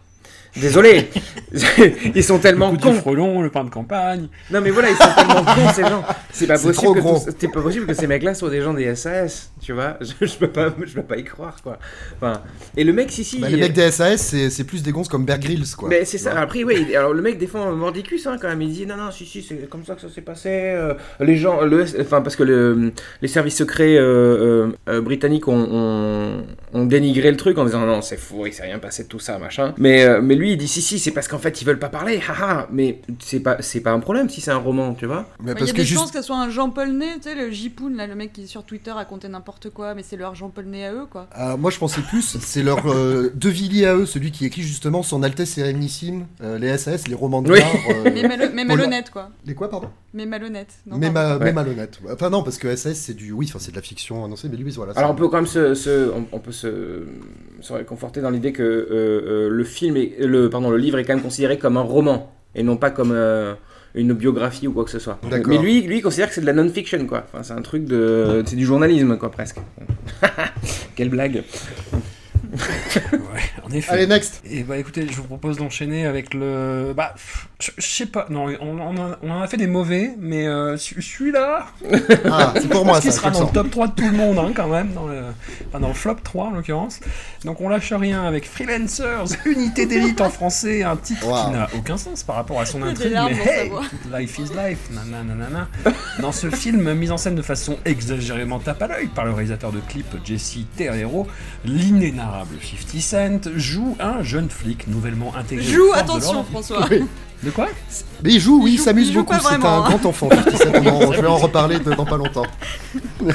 Désolé, ils sont tellement Le coup cons. du frelon, le pain de campagne. Non mais voilà, ils sont tellement cons ces gens. C'est pas C'est possible trop que gros. tout- c'est pas possible que ces mecs-là soient des gens des SAS, tu vois. Je, je peux pas, je peux pas y croire quoi. Enfin, et le mec, si si. Bah, les mecs des SAS, c'est c'est plus des gonzes comme Bear Grylls, quoi. Mais c'est ça. Ouais. Après, oui. Alors le mec défend Mordicus hein, quand même. Il dit non, non, si, si, c'est comme ça que ça s'est passé. euh, les gens, le, enfin parce que le, les services secrets euh, euh, euh, britanniques ont, ont, ont dénigré le truc en disant non, c'est faux, il s'est rien passé de tout ça, machin. Mais euh, mais lui, il dit si, si, c'est parce qu'en fait ils veulent pas parler, haha. Mais c'est pas, c'est pas un problème si c'est un roman, tu vois. Mais Ouais, Il parce y a que des juste. chances que ce soit un Jean-Paul Ney, tu sais, le Jipoun, là, le mec qui sur Twitter racontait n'importe quoi, mais c'est leur Jean-Paul Ney à eux, quoi. Alors, moi je pensais plus, c'est leur euh, De Villiers à eux, celui qui écrit justement Son Altesse Sérénissime, euh, les SAS, les romans de Oui. l'art, euh, Mais, le- malhonnête, quoi. Les quoi, pardon? Mais malhonnête. Non, mais, ma- Ouais. mais malhonnête. Enfin non, parce que SAS c'est du... Oui, enfin c'est de la fiction annoncée, mais lui voilà. Alors on peut quand même se, se- on, on peut se, se réconforter dans l'idée que euh, euh, le film est, le pardon le livre est quand même considéré comme un roman et non pas comme euh, une biographie ou quoi que ce soit. Mais lui lui il considère que c'est de la non-fiction quoi. Enfin c'est un truc de c'est du journalisme quoi presque. Quelle blague. Ouais, en effet. Allez, next Et bah écoutez, je vous propose d'enchaîner avec le. Bah, je je sais pas, non, on, on a- on en a fait des mauvais, mais euh, ce- celui-là. Ah, c'est pour moi ça, sera dans le top 3 de tout le monde, hein, quand même, dans le, enfin, dans le flop 3 en l'occurrence. Donc on lâche rien avec Freelancers, unité d'élite en français, un titre Wow. qui n'a aucun sens par rapport à son intrigue, mais hey, life is life, nanana. Dans ce film, mis en scène de façon exagérément tape à l'œil par le réalisateur de clip Jesse Terrero, l'inénarrable 50 Cent joue un jeune flic nouvellement intégré. Joue, attention. François. Oui. De quoi Mais il joue, oui, Il s'amuse beaucoup, c'est un hein. grand enfant. 57, on en- je vais en reparler de- dans pas longtemps.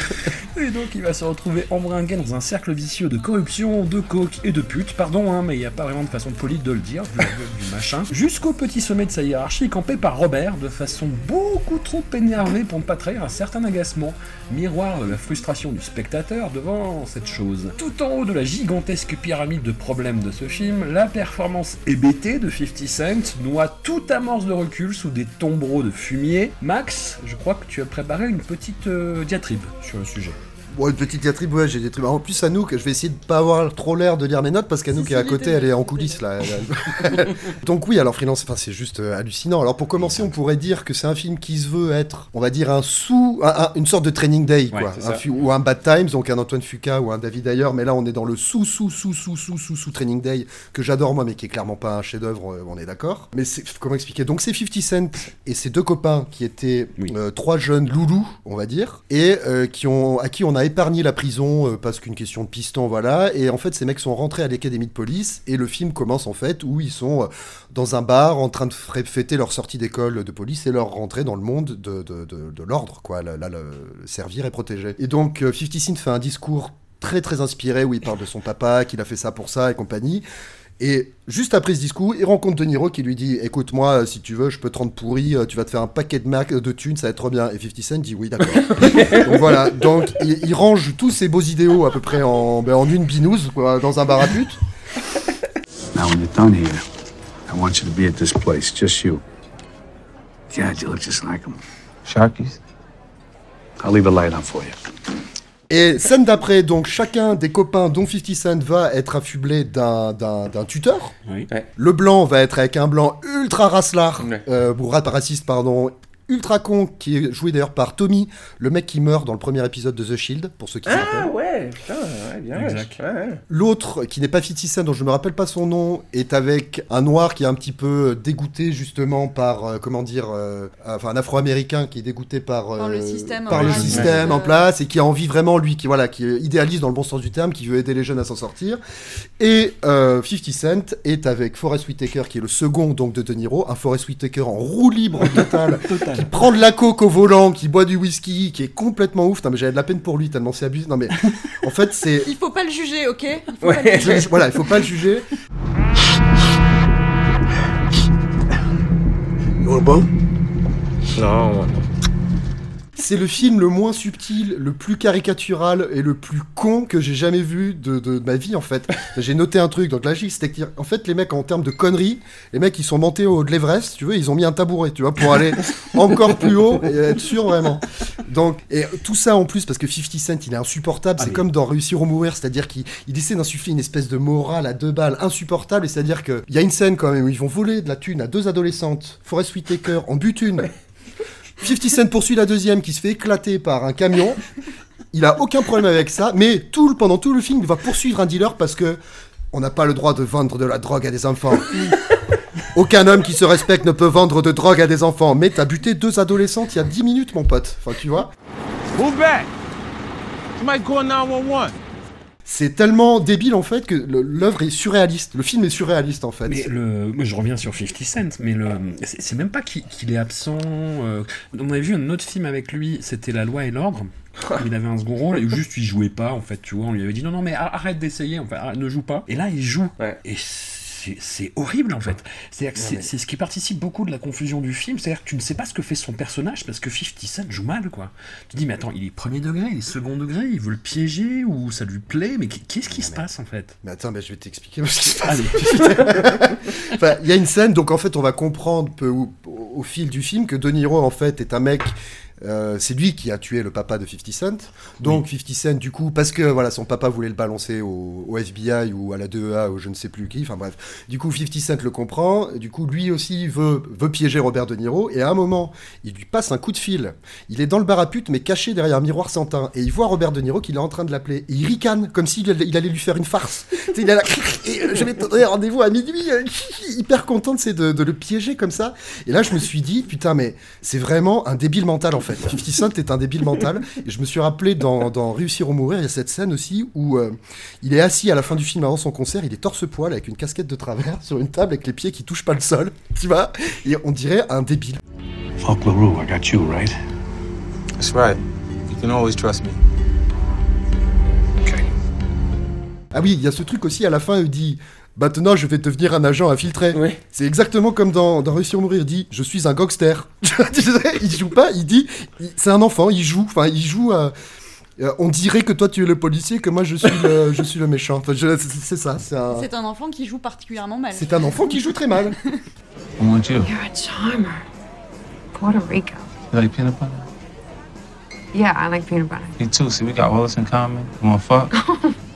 Et donc il va se retrouver embringué dans un cercle vicieux de corruption, de coke et de pute, pardon, hein, mais il n'y a pas vraiment de façon polie de le dire, vu, vu- du machin, jusqu'au petit sommet de sa hiérarchie, campé par Robert, de façon beaucoup trop énervée pour ne pas trahir un certain agacement, miroir de la frustration du spectateur devant cette chose. Tout en haut de la gigantesque pyramide de problèmes de ce film, la performance hébétée de 50 Cent noie toute amorce de recul sous des tombereaux de fumier. Max, je crois que tu as préparé une petite euh, diatribe sur le sujet. Bon, une petite diatribe, ouais, j'ai des trucs. En plus, Anouk, je vais essayer de pas avoir trop l'air de lire mes notes parce qu'Anouk Si, est à côté, elle est en coulisses là. Donc oui, alors freelance, enfin c'est juste euh, hallucinant. Alors pour commencer, on pourrait dire que c'est un film qui se veut être, on va dire un sous, un- un- une sorte de training day Ouais, quoi, Un ou un Bad Times, donc un Antoine Fuqua ou un David Ayer. Mais là, on est dans le sous sous sous sous sous sous sous training day que j'adore moi, mais qui est clairement pas un chef-d'œuvre. euh, On est d'accord. Mais c'est comment expliquer? Donc c'est 50 Cent et ses deux copains qui étaient euh, trois jeunes loulous, on va dire, et euh, qui ont à qui on a épargné la prison euh, parce qu'une question de piston, voilà. Et en fait, ces mecs sont rentrés à l'académie de police et le film commence en fait où ils sont euh, dans un bar en train de fêter leur sortie d'école de police et leur rentrée dans le monde de, de, de- l'ordre, quoi. Là, servir et protéger. Et donc, euh, 50 Cent fait un discours très très inspiré où il parle de son papa, qu'il a fait ça pour ça et compagnie. Et juste après ce discours, il rencontre De Niro qui lui dit Écoute-moi, euh, si tu veux, je peux te rendre pourri, euh, tu vas te faire un paquet de, mac de thunes, ça va être trop bien. Et 50 Cent dit Oui, d'accord. donc voilà, donc il, il range tous ses beaux idéaux à peu près en, ben, en une binouse quoi, dans un bar à pute. Now, when you're done here, I want you to be at this place, just you. God, you look just like him. Sharkies? I'll leave a light on for you. Et scène d'après, donc chacun des copains, dont 50 Cent, va être affublé d'un, d'un, d'un tuteur. Le blanc va être avec un blanc ultra racelard, euh, ou raciste, pardon, ultra con, qui est joué d'ailleurs par Tommy, le mec qui meurt dans le premier épisode de The Shield, pour ceux qui se Ah rappellent. ouais, putain, ouais, bien. Exact. ouais, ouais. L'autre, qui n'est pas 50 Cent, dont je ne me rappelle pas son nom, est avec un noir qui est un petit peu dégoûté justement par, euh, comment dire, euh, enfin un afro-américain qui est dégoûté par, Par le euh, système en par le place. système Ouais. en place et qui a envie vraiment, lui, qui, voilà, qui idéalise dans le bon sens du terme, qui veut aider les jeunes à s'en sortir. Et euh, 50 Cent est avec Forrest Whitaker, qui est le second donc de De Niro, un Forrest Whitaker en roue libre total, qui prend de la coke au volant, qui boit du whisky, qui est complètement ouf. Non mais j'avais de la peine pour lui tellement c'est abusé. Non mais en fait c'est Il faut pas le juger, ok? Il faut pas le Ouais, juger. voilà, il faut pas le juger. You want a bone? No. C'est le film le moins subtil, le plus caricatural et le plus con que j'ai jamais vu de, de ma vie en fait. J'ai noté un truc, donc logique c'était en fait les mecs en termes de conneries, les mecs ils sont montés au de l'Everest, tu veux, ils ont mis un tabouret, tu vois, pour aller encore plus haut et être sûr vraiment. Donc et tout ça en plus parce que 50 Cent il est insupportable, c'est comme dans Réussir ou mourir, c'est-à-dire qu'il il essaie d'insuffler une espèce de morale à deux balles insupportable, et c'est-à-dire que il y a une scène quand même où ils vont voler de la thune à deux adolescentes, Forest Whitaker en bute une. 50 Cent poursuit la deuxième qui se fait éclater par un camion. Il a aucun problème avec ça, mais tout le- pendant tout le film, il va poursuivre un dealer parce que on n'a pas le droit de vendre de la drogue à des enfants. Aucun homme qui se respecte ne peut vendre de drogue à des enfants. Mais t'as buté deux adolescentes il y a 10 minutes, mon pote. Tu vois. Move back. Somebody call 911. C'est tellement débile en fait que l'œuvre est surréaliste. Le film est surréaliste en fait. Mais le, moi je reviens sur 50 Cent, mais le, c'est même pas qu'il est absent. euh, on avait vu un autre film avec lui, c'était La Loi et l'Ordre. il avait un second rôle et juste il jouait pas en fait, tu vois. On lui avait dit non, non, mais ar- arrête d'essayer, enfin, arrête, ne joue pas. Et là il joue. Et c'est- horrible en fait. C'est mais- c'est ce qui participe beaucoup de la confusion du film. C'est-à-dire que tu ne sais pas ce que fait son personnage parce que 50 Cent joue mal quoi. Tu dis mais attends, il est premier degré, il est second degré, il veut le piéger ou ça lui plaît, mais qu'est-ce qui se passe en fait? Mais attends, je vais t'expliquer ce qui se passe. Enfin, il y a une scène, donc en fait, on va comprendre peu au, au fil du film que De Niro, en fait, est un mec. Euh, c'est lui qui a tué le papa de 50 Cent. Donc 50 Cent, du coup, parce que voilà, son papa voulait le balancer au, au FBI ou à la 2A ou je ne sais plus qui. Enfin bref. Du coup, 50 Cent le comprend. Du coup, lui aussi veut, veut piéger Robert De Niro. Et à un moment, il lui passe un coup de fil. Il est dans le bar à pute, mais caché derrière un miroir sans teint. Et il voit Robert De Niro qu'il est en train de l'appeler. Et il ricane, comme s'il allait- il allait lui faire une farce. Il et, euh, je vais te donner rendez-vous à minuit. hyper content c'est de, de le piéger comme ça. Et là, je me suis dit, putain, mais c'est vraiment un débile mental en fait. 50 Cent est un débile mental. Et je me suis rappelé dans, dans Réussir ou mourir, il y a cette scène aussi où euh, il est assis à la fin du film avant son concert, il est torse-poil avec une casquette de travers sur une table avec les pieds qui touchent pas le sol. Tu vois Et on dirait un débile. Fuck LaRue, I got you, right? That's right. You can always trust me. Ah oui, il y a ce truc aussi à la fin, il dit Maintenant, je vais devenir un agent infiltré. C'est exactement comme dans, dans Réussir ou mourir, il dit Je suis un gangster. Il joue pas, il dit C'est un enfant, il joue. Enfin, il joue. euh, euh, on dirait que toi tu es le policier, que moi je suis le, je suis le méchant. Enfin, c'est ça, c'est un, enfant qui joue particulièrement mal. c'est un enfant qui joue très mal. I want you. You're a charmer. Puerto Rico. You like peanut butter? Yeah, I like peanut butter. Me too. See, we got all this in common. You fuck?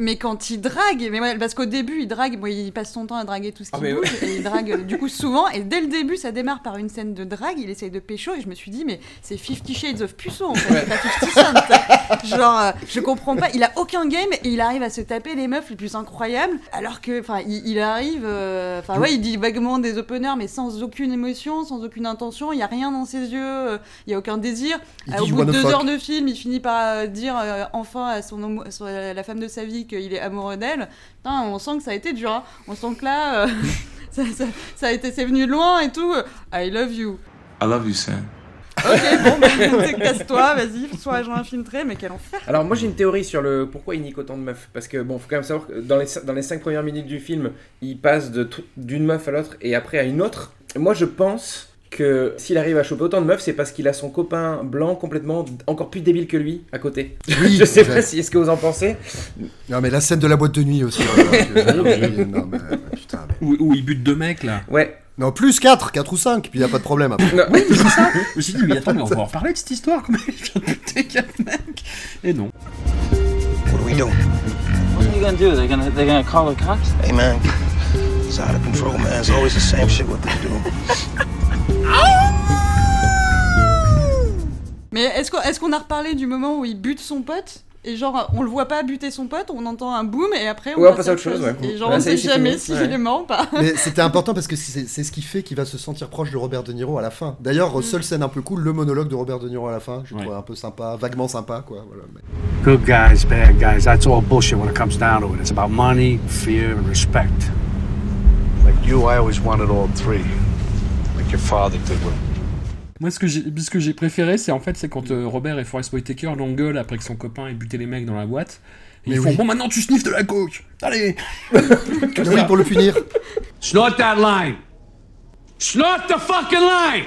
Mais quand il drague, mais ouais, parce qu'au début il drague, bon, il passe son temps à draguer tout ce qui Ah, bouge, ouais. et il drague euh, du coup souvent, et dès le début ça démarre par une scène de drague, il essaye de pécho, et je me suis dit, mais c'est Fifty Shades of Puceau en fait, c'est pas 50 Cent. Genre, euh, je comprends pas, il a aucun game, et il arrive à se taper les meufs les plus incroyables, alors que, enfin, il, il arrive, euh, enfin, ouais, il dit vaguement des openers, mais sans aucune émotion, sans aucune intention, il y a rien dans ses yeux, euh, il y a aucun désir. Euh, au bout de deux fuck. heures de film, il finit par euh, dire euh, enfin à son homo- la la femme de sa vie qu'il est amoureux d'elle. Putain, on sent que ça a été dur. hein. On sent que là, euh, ça, ça- ça a été, c'est venu de loin et tout. I love you. I love you, Sam. Ok, bon, bah, casse-toi, vas-y, sois agent infiltré, mais quel enfer. Alors moi j'ai une théorie sur le pourquoi il nique autant de meufs parce que bon faut quand même savoir que dans les dans les cinq premières minutes du film il passe d'une meuf à l'autre et après à une autre. Moi je pense que s'il arrive à choper autant de meufs c'est parce qu'il a son copain blanc complètement encore plus débile que lui à côté. Oui, je sais pas si est-ce que vous en pensez. Non, mais la scène de la boîte de nuit aussi. Où, il bute deux mecs là. Ouais. Non, plus 4, 4 ou 5, puis il a pas de problème après. Non. Oui, mais c'est ça. Je me suis dit, mais attends, mais on va en reparler de cette histoire. Comment il vient de buter quatre mecs Et non. What we do? What are you gonna do? They're gonna they're gonna call the cops? Hey, man. It's out of control, man. It's always the same shit what they do. Mais est-ce qu'on est a reparlé du moment où il bute son pote et genre, on le voit pas buter son pote, on entend un boom et après on Ouais, on passe à autre chose, ouais. Et genre, Là, on sait jamais s'il ouais. est mort ou pas. Mais c'était important parce que c'est ce qui fait qu'il va se sentir proche de Robert De Niro à la fin. D'ailleurs, Mm. seule scène un peu cool, le monologue de Robert De Niro à la fin. Je trouve un peu sympa, vaguement sympa, quoi. Voilà. Mais- Good guys, bad guys, that's all bullshit when it comes down to it. It's about money, fear, and respect. Like you, I always wanted all three. Like your father did Moi, ce que j'ai, ce que j'ai préféré, c'est en fait, c'est quand euh, Robert et Forrest Whitaker l'engueulent après que son copain ait buté les mecs dans la boîte. Et Mais ils font bon, maintenant tu sniffes de la coke. Allez. Oui, pour le punir. Snort that line. Snort the fucking line.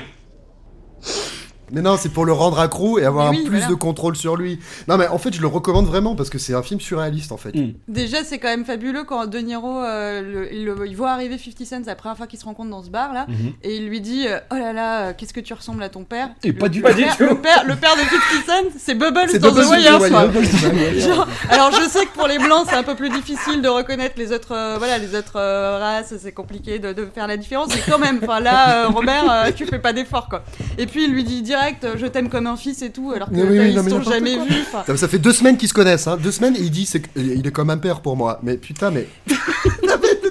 Mais non, c'est pour le rendre accro et avoir Mais un oui, plus voilà. de contrôle sur lui. Non, mais en fait, je le recommande vraiment parce que c'est un film surréaliste en fait. Déjà, c'est quand même fabuleux quand De Niro, euh, le- il, le- il voit arriver 50 Cent, c'est la première fois qu'il se rencontre dans ce bar là, Mhm. et il lui dit euh, Oh là là, euh, qu'est-ce que tu ressembles à ton père? Et Le- pas du le tout. père- Le père, le père de 50 Cent, c'est Bubbles C'est dans Bubbles The Wire. Genre, alors je sais que pour les blancs, c'est un peu plus difficile de reconnaître les autres, euh, voilà, les autres euh, races, c'est compliqué de, de faire la différence, mais quand même, là, euh, Robert, euh, tu fais pas d'effort quoi. Et puis il lui dit direct, euh, je t'aime comme un fils et tout, alors que oui, ils se sont jamais vus. Ça, fait deux semaines qu'ils se connaissent, hein. Deux semaines et il dit c'est que- il est comme un père pour moi. Mais putain, mais.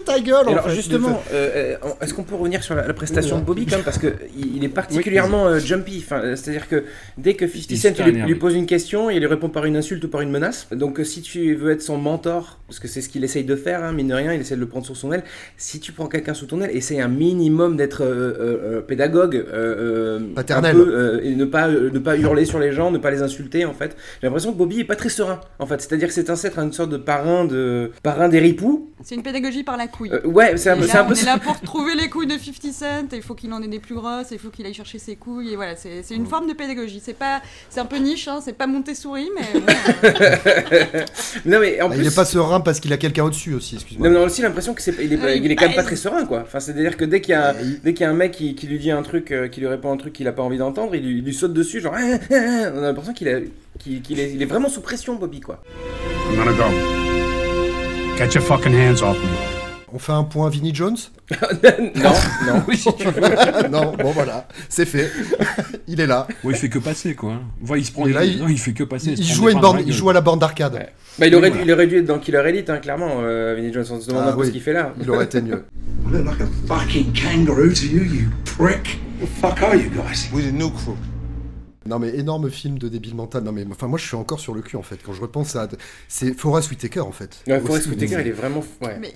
ta gueule, en alors fait. justement, euh, euh, est-ce qu'on peut revenir sur la, la prestation de Bobby quand même parce que il il est particulièrement euh, jumpy. Enfin, euh, c'est-à-dire que dès que 50 Il est Cent lui, lui pose une question, il lui répond par une insulte ou par une menace. Donc euh, si tu veux être son mentor, parce que c'est ce qu'il essaye de faire, hein, mine de rien, il essaie de le prendre sous son aile. Si tu prends quelqu'un sous ton aile, essaye un minimum d'être euh, euh, euh, pédagogue, euh, euh, Paternel. un peu, euh, et ne pas euh, ne pas hurler sur les gens, ne pas les insulter en fait. J'ai l'impression que Bobby est pas très serein en fait. C'est-à-dire que c'est un être une sorte de parrain de parrain des ripoux. C'est une pédagogie par la couille. Euh, ouais, c'est un, peu- là, c'est un on peu est là pour trouver les couilles de 50 Cent, et il faut qu'il en ait des plus grosses, et il faut qu'il aille chercher ses couilles, et voilà, c'est c'est une forme de pédagogie. C'est pas, c'est un peu niche, hein, c'est pas Montessori, mais bon, non mais en Bah, plus il est pas serein parce qu'il a quelqu'un au-dessus aussi, excuse-moi. Non, mais on a aussi l'impression que c'est, il est, Ah, il est il quand même pas pèse. très serein, quoi. Enfin, c'est-à-dire que dès qu'il y a, dès qu'il y a un mec qui, qui lui dit un truc, euh, qui lui répond un truc qu'il a pas envie d'entendre, il lui, il lui saute dessus, genre, Ah, ah, ah. on a l'impression qu'il, a, qu'il, qu'il est, il est vraiment sous pression, Bobby, quoi. I'm gonna go. Get your fucking hands off me. On fait un point Vinnie Jones non, non. Oui, si tu veux. Non, bon voilà, c'est fait. il est là. Ouais, il fait que passer quoi. Voilà, il se prend. Et là, il... il- Non, il fait que passer. Il, se prend joue, des à une la il joue à la borne d'arcade. Ouais. Bah, il, aurait, dû- il aurait dû être dans Killer Elite, hein, clairement, euh, Vinnie Jones. On se demande Ah un peu oui. ce qu'il fait là. Il aurait été mieux. I look like a fucking kangaroo to you, you prick. The fuck are you guys? We're the new crew. Non mais énorme film de débile mental. Non mais enfin moi je suis encore sur le cul en fait quand je repense à c'est Forrest Whitaker en fait. Ouais, Forrest Whitaker, il est vraiment. Ouais. mais,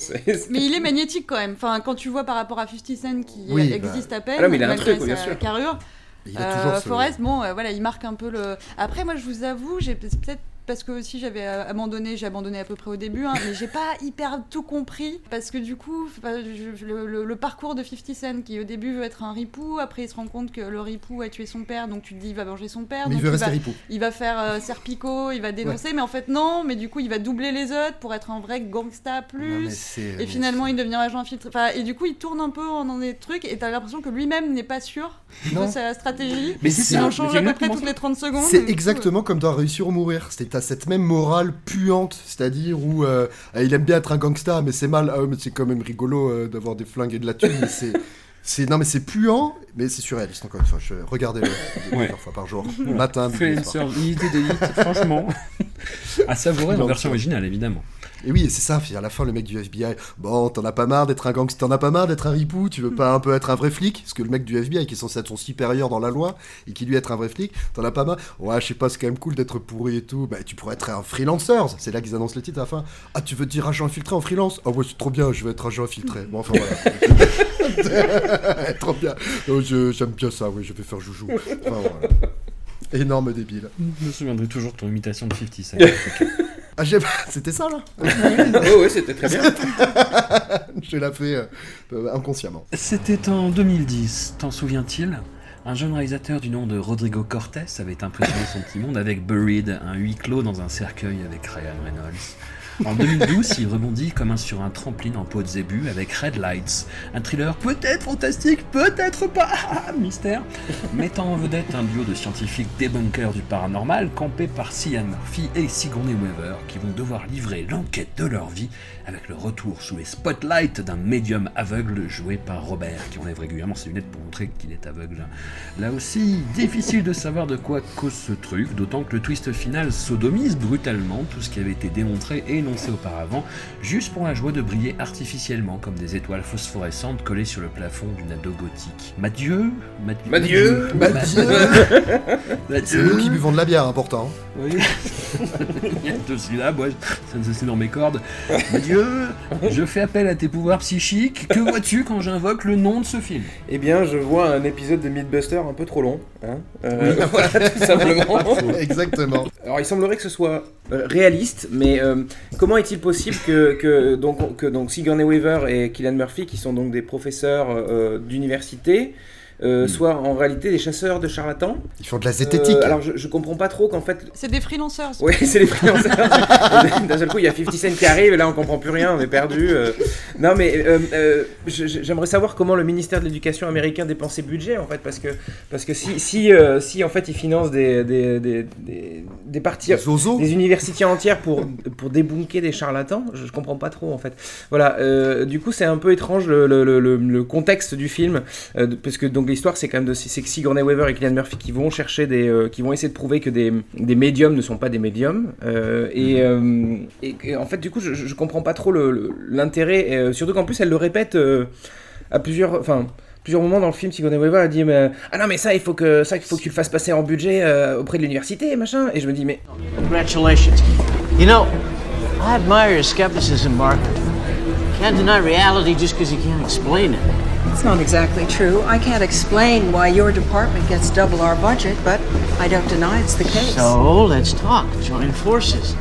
il est magnétique quand même. Enfin, quand tu vois par rapport à 50 Cent qui Oui, euh, bah. existe à peine, Ah non, mais il a un truc, bien sûr. carrure. Il a toujours Euh, ce- Forrest, bon, euh, voilà, il marque un peu le. Après, moi, je vous avoue, j'ai peut-être parce que aussi j'avais euh, abandonné, j'ai abandonné à peu près au début, hein, mais j'ai pas hyper tout compris parce que du coup, je- le, le- le parcours de 50 Cent qui au début veut être un ripou, après il se rend compte que le ripou a tué son père, donc tu te dis il va venger son père, Mais il veut rester va, ripou. il va faire euh, Serpico, il va dénoncer, mais en fait non, mais du coup il va doubler les autres pour être un vrai gangsta plus. Et finalement, il devient agent infiltré. Enfin, et du coup, il tourne un peu dans des trucs, et t'as l'impression que lui-même n'est pas sûr Non. de sa stratégie. Mais c'est il en change à peu près exactement toutes les 30 secondes. C'est du coup, exactement comme dans Réussir ou Mourir. C'est t'as cette même morale puante, c'est-à-dire où euh, euh, il aime bien être un gangsta, mais c'est mal. Ah mais c'est quand même rigolo euh, d'avoir des flingues et de la thune. mais c'est, c'est non mais c'est puant, mais c'est surréaliste encore une fois. Je, regardez-le Ouais. plusieurs fois par jour, matin, midi, une soir. sorte d'unité d'élite, franchement. à savourer en version originale, évidemment. Et oui, c'est ça. À la fin, le mec du FBI, bon, t'en as pas marre d'être un gangster, t'en as pas marre d'être un ripou. Tu veux pas un peu être un vrai flic? Parce que le mec du FBI qui est censé être son supérieur dans la loi et qui lui être un vrai flic, t'en as pas marre. Ouais, je sais pas, c'est quand même cool d'être pourri et tout. Bah, tu pourrais être un freelancer. C'est là qu'ils annoncent le titre à la fin. Ah, tu veux dire agent infiltré en freelance? Ah ouais, c'est trop bien. Je veux être agent infiltré. Bon, enfin voilà. trop bien. J'aime bien ça. Oui, je vais faire joujou. Enfin, voilà. Énorme débile. Je me souviendrai toujours de ton imitation de 50 Cent. Ah, j'ai- c'était ça là Ouais, ouais, c'était très bien. Je l'ai fait euh, euh, inconsciemment. C'était en 2010, t'en souviens-t-il? Un jeune réalisateur du nom de Rodrigo Cortés avait impressionné son petit monde avec Buried, un huis clos dans un cercueil avec Ryan Reynolds. En 2012, il rebondit comme un sur un trampoline en peau de zébu avec Red Lights, un thriller peut-être fantastique, peut-être pas, mystère, mettant en vedette un duo de scientifiques débunkers du paranormal campés par Cillian Murphy et Sigourney Weaver qui vont devoir livrer l'enquête de leur vie avec le retour sous les spotlights d'un médium aveugle joué par Robert qui enlève régulièrement ses lunettes pour montrer qu'il est aveugle. Là aussi, difficile de savoir de quoi cause ce truc, d'autant que le twist final sodomise brutalement tout ce qui avait été démontré et auparavant, juste pour la joie de briller artificiellement comme des étoiles phosphorescentes collées sur le plafond d'une ado gothique. Madieu Madieu Madieu Madieu C'est nous qui buvons de la bière, important. oui. je suis là, moi, ça c'est dans mes cordes. Mais Dieu, je fais appel à tes pouvoirs psychiques. Que vois-tu quand j'invoque le nom de ce film? Eh bien, je vois un épisode de Mythbuster un peu trop long. Hein Euh, voilà, tout simplement. Exactement. Alors, il semblerait que ce soit euh, réaliste, mais euh, comment est-il possible que, que, donc, que donc Sigourney Weaver et Killian Murphy, qui sont donc des professeurs euh, d'université, euh, soient en réalité des chasseurs de charlatans Ils font de la zététique. Euh, alors, je, je comprends pas trop qu'en fait. C'est des freelancers. Oui, c'est les freelancers. D'un seul coup, il y a 50 Cent qui arrive, et là, on comprend plus rien, on est perdu. euh. Non, mais euh, euh, j'aimerais savoir comment le ministère de l'Éducation américain dépense ses budgets, en fait, parce que, parce que si, si, euh, si en fait, ils financent des, des, des, des, des parties, des universités entières pour, pour débunker des charlatans, je, je comprends pas trop, en fait. Voilà, euh, du coup, c'est un peu étrange le, le, le, le- contexte du film, euh, parce que donc l'histoire, c'est quand même de c'est que Sigourney Weaver et Cillian Murphy qui vont chercher des, euh, qui vont essayer de prouver que des, des médiums ne sont pas des médiums, euh, et, euh, et, et en fait, du coup, je, je comprends pas trop le- le- l'intérêt, et, euh, surtout qu'en plus, elle le répète euh, à plusieurs, enfin. Plusieurs moments dans le film, Sigourney Weaver a dit mais, ah non mais ça il faut que ça il faut que tu le fasses passer en budget euh, auprès de l'université machin et je me dis mais Congratulations. You know, I admire your skepticism, Mark. Can't deny reality just because you can't explain it. It's not exactly true. I can't explain why your department gets double our budget, but I don't deny it's the case. So let's talk. Join forces.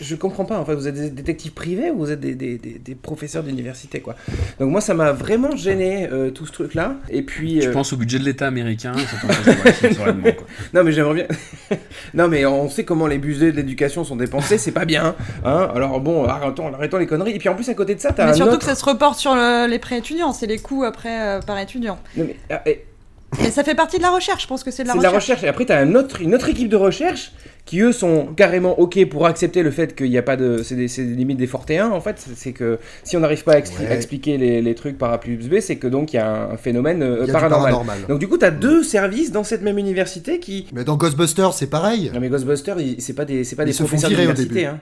Je comprends pas, en fait, vous êtes des détectives privés ou vous êtes des, des- des- des professeurs d'université, quoi. Donc moi, ça m'a vraiment gêné, euh, tout ce truc-là. Et puis... Tu euh, penses au budget de l'État américain quoi. Non, mais j'aimerais bien... non, mais on sait comment les budgets de l'éducation sont dépensés, c'est pas bien. Hein Alors bon, arrêtons, arrêtons les conneries. Et puis en plus, à côté de ça, t'as Mais un surtout autre... que ça se reporte sur le- les prêts étudiants, c'est les coûts après euh, par étudiant. Non, mais, ah, et- Et ça fait partie de la recherche, je pense que c'est de la C'est de la recherche. recherche. Et après, tu as un autre, une autre équipe de recherche qui, eux, sont carrément OK pour accepter le fait qu'il n'y a pas de. C'est des, des limites des fortéens, en fait. C'est- que si on n'arrive pas à, expli- Ouais. à expliquer les, les trucs par A plus B, c'est que donc il y a un, phénomène euh, a paranormal. paranormal. Donc, du coup, tu as deux services dans cette même université qui. Mais dans Ghostbusters, c'est pareil. Non, mais Ghostbusters, c'est pas des, c'est pas des Ils se font professeurs virer au d'université. début. Hein.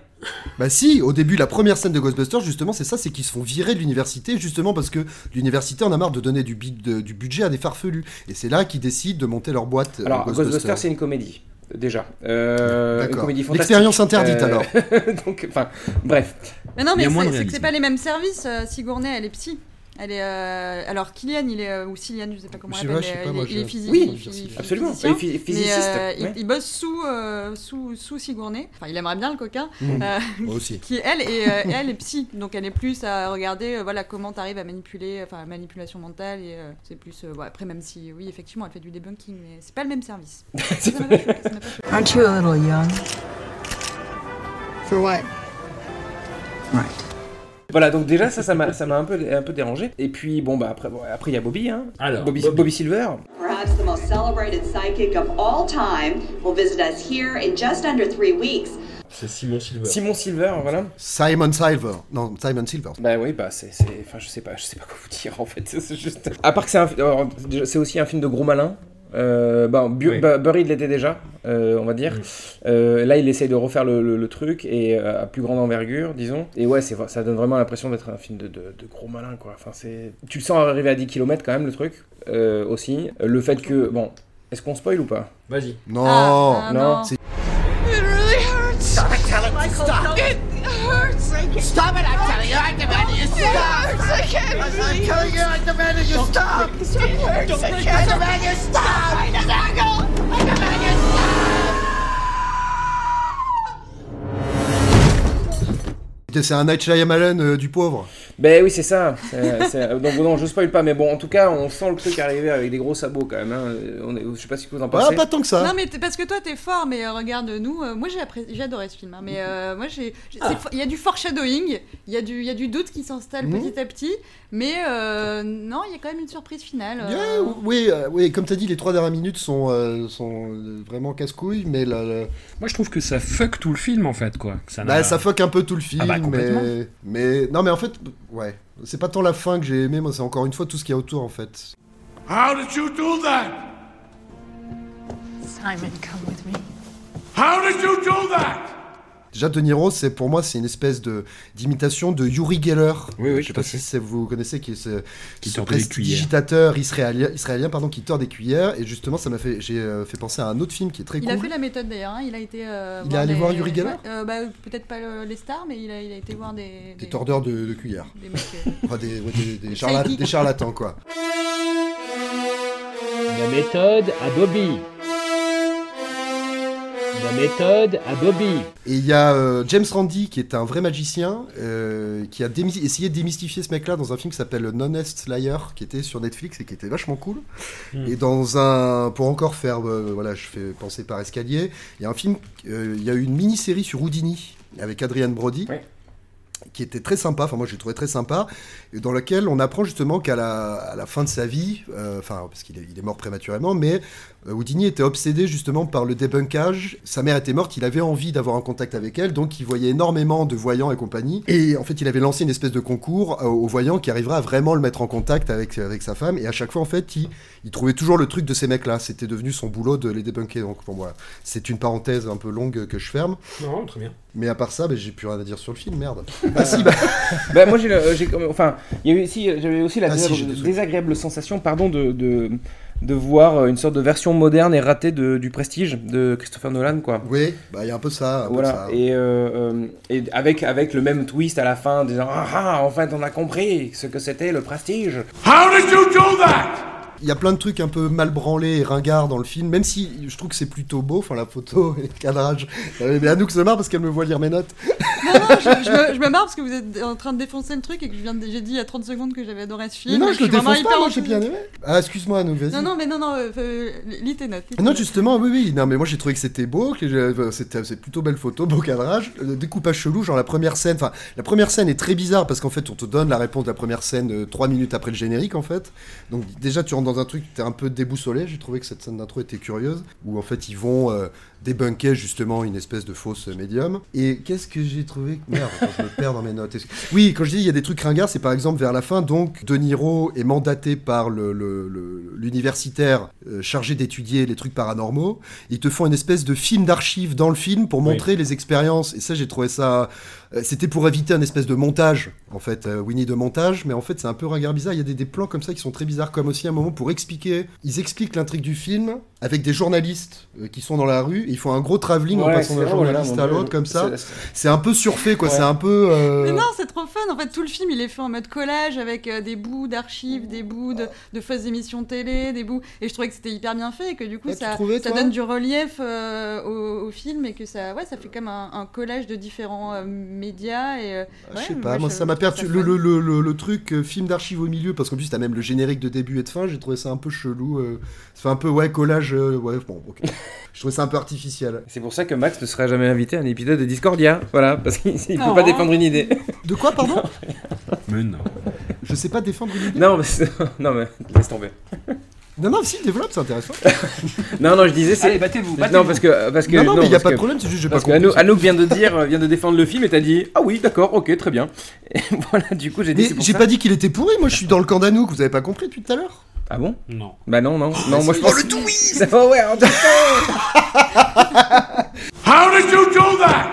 Bah si, au début, la première scène de Ghostbusters, justement, c'est ça, c'est qu'ils se font virer de l'université, justement parce que l'université en a marre de donner du, bi- de- du budget à des farfelus. Et c'est là qu'ils décident de monter leur boîte. euh, Alors, Ghostbusters, c'est une comédie. Déjà. Euh, une D'accord. comédie fantastique. L'expérience interdite, alors. donc, enfin, bref. Mais non, Il y mais a moins de c'est c'est que c'est pas les mêmes services. euh, Sigourney, elle est psy. Elle est, euh, alors Kylian, il est euh, ou Cillian, je sais pas comment Je on sais l'appelle. pas, je sais mais pas, il, moi, est- il est physique. Oui, il est phy- absolument. physicien, physiciste, il- ouais. il, bosse sous euh, sous sous Sigourney. Enfin, il aimerait bien le coquin. Mmh. euh, Moi aussi. qui elle et euh, elle est psy, donc elle est plus à regarder, euh, voilà, comment t'arrives à manipuler, enfin, la manipulation mentale et euh, c'est plus, euh, bon, après même si, oui, effectivement, elle fait du debunking, mais c'est pas le même service. Aren't you a little young? For what? Voilà, donc déjà ça, ça m'a, ça m'a un peu, un peu dérangé. Et puis bon bah après, bon, après il y a Bobby, hein. Alors, Bobby, Bobby. Bobby Silver. Perhaps the most celebrated psychic of all time will visit us here in just under three weeks. C'est Simon Silver. Simon Silver, voilà. Simon Silver. Non, Simon Silver. Bah oui, bah c'est, c'est- enfin je sais pas, je sais pas quoi vous dire en fait. C'est juste. À part que c'est un, alors, déjà, c'est aussi un film de gros malin. Euh, bah, Bu- Oui. bah, Burry l'était déjà, euh, on va dire. Euh, là, il essaye de refaire le, le- le truc et euh, à plus grande envergure, disons. Et ouais, c'est, ça donne vraiment l'impression d'être un film de, de- de gros malin, quoi. Enfin, c'est, tu le sens arriver à 10 km quand même, le truc, euh, aussi. Le fait que, bon, est-ce qu'on spoil ou pas? Vas-y. Non. Ah, ah, Non. non. Stop it. Stop. Stop I'm telling you. I demand you stop. It hurts. I can't I'm telling you, I demand you stop. It hurts. I can't. I demand you stop. I demand you. I demand you C'est un Night Shyamalan euh, du pauvre. Ben oui, c'est ça. C'est- c'est- donc non, je spoil pas, mais bon, en tout cas, on sent le truc arriver avec des gros sabots quand même. hein. On est, je sais pas ce que vous en pensez. Ah, pas tant que ça. Non mais parce que toi t'es fort mais euh, regarde nous euh, moi j'ai appré- j'ai adoré ce film hein, mais euh, moi j'ai fo- il y a du foreshadowing il y a du il y a du doute qui s'installe Mhm. petit à petit mais euh, non il y a quand même une surprise finale euh, Yeah, oui, euh, oui, comme t'as dit, les trois dernières minutes sont, euh, sont vraiment casse-couilles, mais Moi, je trouve que ça fuck tout le film en fait, quoi. Ça, bah, ça fuck un peu tout le film, Ah bah, mais non, mais en fait, ouais, c'est pas tant la fin que j'ai aimé, moi, c'est encore une fois tout ce qu'il y a autour, en fait. How did you do that? Simon, come with me. How did you do that? Déjà, De Niro, c'est pour moi, c'est une espèce de d'imitation de Yuri Geller. Oui, oui, je sais pas fait. si vous connaissez qui est ce, Qui ce tord des cuillères. prestidigitateur israélien, israélien pardon, qui tord des cuillères. Et justement, ça m'a fait, j'ai euh, fait penser à un autre film qui est très il cool. a fait la méthode d'ailleurs hein, il a été euh, Il est allé voir Yuri Geller Ouais, euh, bah, peut-être pas le- les stars mais il a, il a été voir des Des tordeurs de, de cuillères. des mecs, Enfin, des, ouais, des, des charla- charlatans, quoi. La méthode à Bobby. La méthode à Bobby. Et il y a euh, James Randi, qui est un vrai magicien, euh, qui a essayé de démystifier ce mec-là dans un film qui s'appelle Non-Est Liar, qui était sur Netflix et qui était vachement cool. Hmm. Et dans un. Pour encore faire. euh, voilà, je fais penser par escalier. Il y a un film. euh, Il y a eu une mini-série sur Houdini avec Adrian Brody. Qui était très sympa, enfin moi j'ai trouvé très sympa, et dans laquelle on apprend justement qu'à la, à la fin de sa vie, euh, enfin parce qu'il est, il est mort prématurément, mais Houdini était obsédé justement par le débunkage. Sa mère était morte, il avait envie d'avoir un contact avec elle, donc il voyait énormément de voyants et compagnie. Et en fait, il avait lancé une espèce de concours euh, aux voyants qui arrivera à vraiment le mettre en contact avec, avec sa femme. Et à chaque fois, en fait, il, il trouvait toujours le truc de ces mecs-là. C'était devenu son boulot de les débunker. Donc bon, voilà, c'est une parenthèse un peu longue que je ferme. Non, très bien. Mais à part ça, ben, j'ai plus rien à dire sur le film, merde. Ah si, bah. bah moi j'ai, enfin il y a eu aussi j'avais aussi la Ah, si, désag- j'ai des trucs. désagréable sensation pardon de, de de voir une sorte de version moderne et ratée de, du Prestige de Christopher Nolan quoi. Oui, bah il y a un peu ça. un peu Voilà ça. et, euh, euh, et avec avec le même twist à la fin disant ah ah en fait on a compris ce que c'était le Prestige. How did you do that? Il y a plein de trucs un peu mal branlés et ringards dans le film, même si je trouve que c'est plutôt beau, enfin la photo et le cadrage. Euh, Mais Anouk se marre parce qu'elle me voit lire mes notes. non non je, je me, je me marre parce que vous êtes en train de défoncer le truc et que je viens de- j'ai dit il y a 30 secondes que j'avais adoré ce film Mais non, je le défonce pas, hyper moi j'ai bien aimé. Ah, excuse-moi Anouk, vas-y. non non mais non non euh, euh, lis tes notes tes Non, justement, oui, oui. Non, mais moi j'ai trouvé que c'était beau, que euh, c'était c'est plutôt belle photo, beau cadrage, le découpage chelou, genre la première scène. Enfin, la première scène est très bizarre parce qu'en fait, on te donne la réponse de la première scène euh, trois minutes après le générique, en fait. Donc déjà, tu rentres dans un truc, t'es un peu déboussolé. J'ai trouvé que cette scène d'intro était curieuse, où en fait ils vont débunker justement une espèce de fausse médium. Et qu'est-ce que j'ai trouvé Merde, attends, je me perds dans mes notes. Oui, quand je dis il y a des trucs ringards, c'est par exemple vers la fin, donc De Niro est mandaté par le- le- le- l'universitaire euh, chargé d'étudier les trucs paranormaux. Ils te font une espèce de film d'archives dans le film pour montrer les expériences. Et ça, j'ai trouvé ça C'était pour éviter un espèce de montage, en fait, euh, Winnie de montage, mais en fait c'est un peu regard bizarre. Il y a des, des plans comme ça qui sont très bizarres, comme aussi un moment pour expliquer. Ils expliquent l'intrigue du film avec des journalistes euh, qui sont dans la rue. Ils font un gros travelling en passant d'un journaliste à l'autre comme ça. C'est- un peu surfait, quoi. Ouais. C'est un peu. euh, Mais non, c'est trop fun. En fait, tout le film, il est fait en mode collage avec euh, des bouts d'archives, des bouts de, de fausses émissions télé, des bouts. Et je trouvais que c'était hyper bien fait et que du coup, Ah, ça, trouvais, ça donne du relief euh, au, au film et que ça, ouais, ça fait comme un, un collage de différents euh, médias. Et, euh, Je ouais, sais pas, moi je- ça m'a je perdu. Le, fun. le, le, le- le truc euh, film d'archives au milieu, parce qu'en plus t'as même le générique de début et de fin, j'ai trouvé ça un peu chelou. euh, ça fait un peu, ouais, collage. euh, ouais, bon, ok. je trouvais ça un peu artificiel. C'est pour ça que Max ne sera jamais invité à un épisode de Discordia. Voilà, parce qu'il ne peut Oh. pas défendre une idée. De quoi, pardon Mais non. Je sais pas défendre une idée. Non, mais, non, mais laisse tomber. Non, non, si, développe, c'est intéressant. Non, non, je disais. c'est- Allez, battez-vous, Non, parce que. Parce que Non, non, mais y a parce pas de problème, c'est juste, j'ai Parce pas que Anouk, vient de dire, vient de défendre le film et t'as dit Ah oui, d'accord, ok, très bien. Et voilà, du coup, j'ai dit. J'ai pas dit qu'il était pourri, moi je suis dans le camp d'Anouk, vous avez pas compris depuis tout à l'heure? Ah bon? Non. Bah non, non, non, mais moi je pense. Oh, le twist Oh ouais, en How did you do that?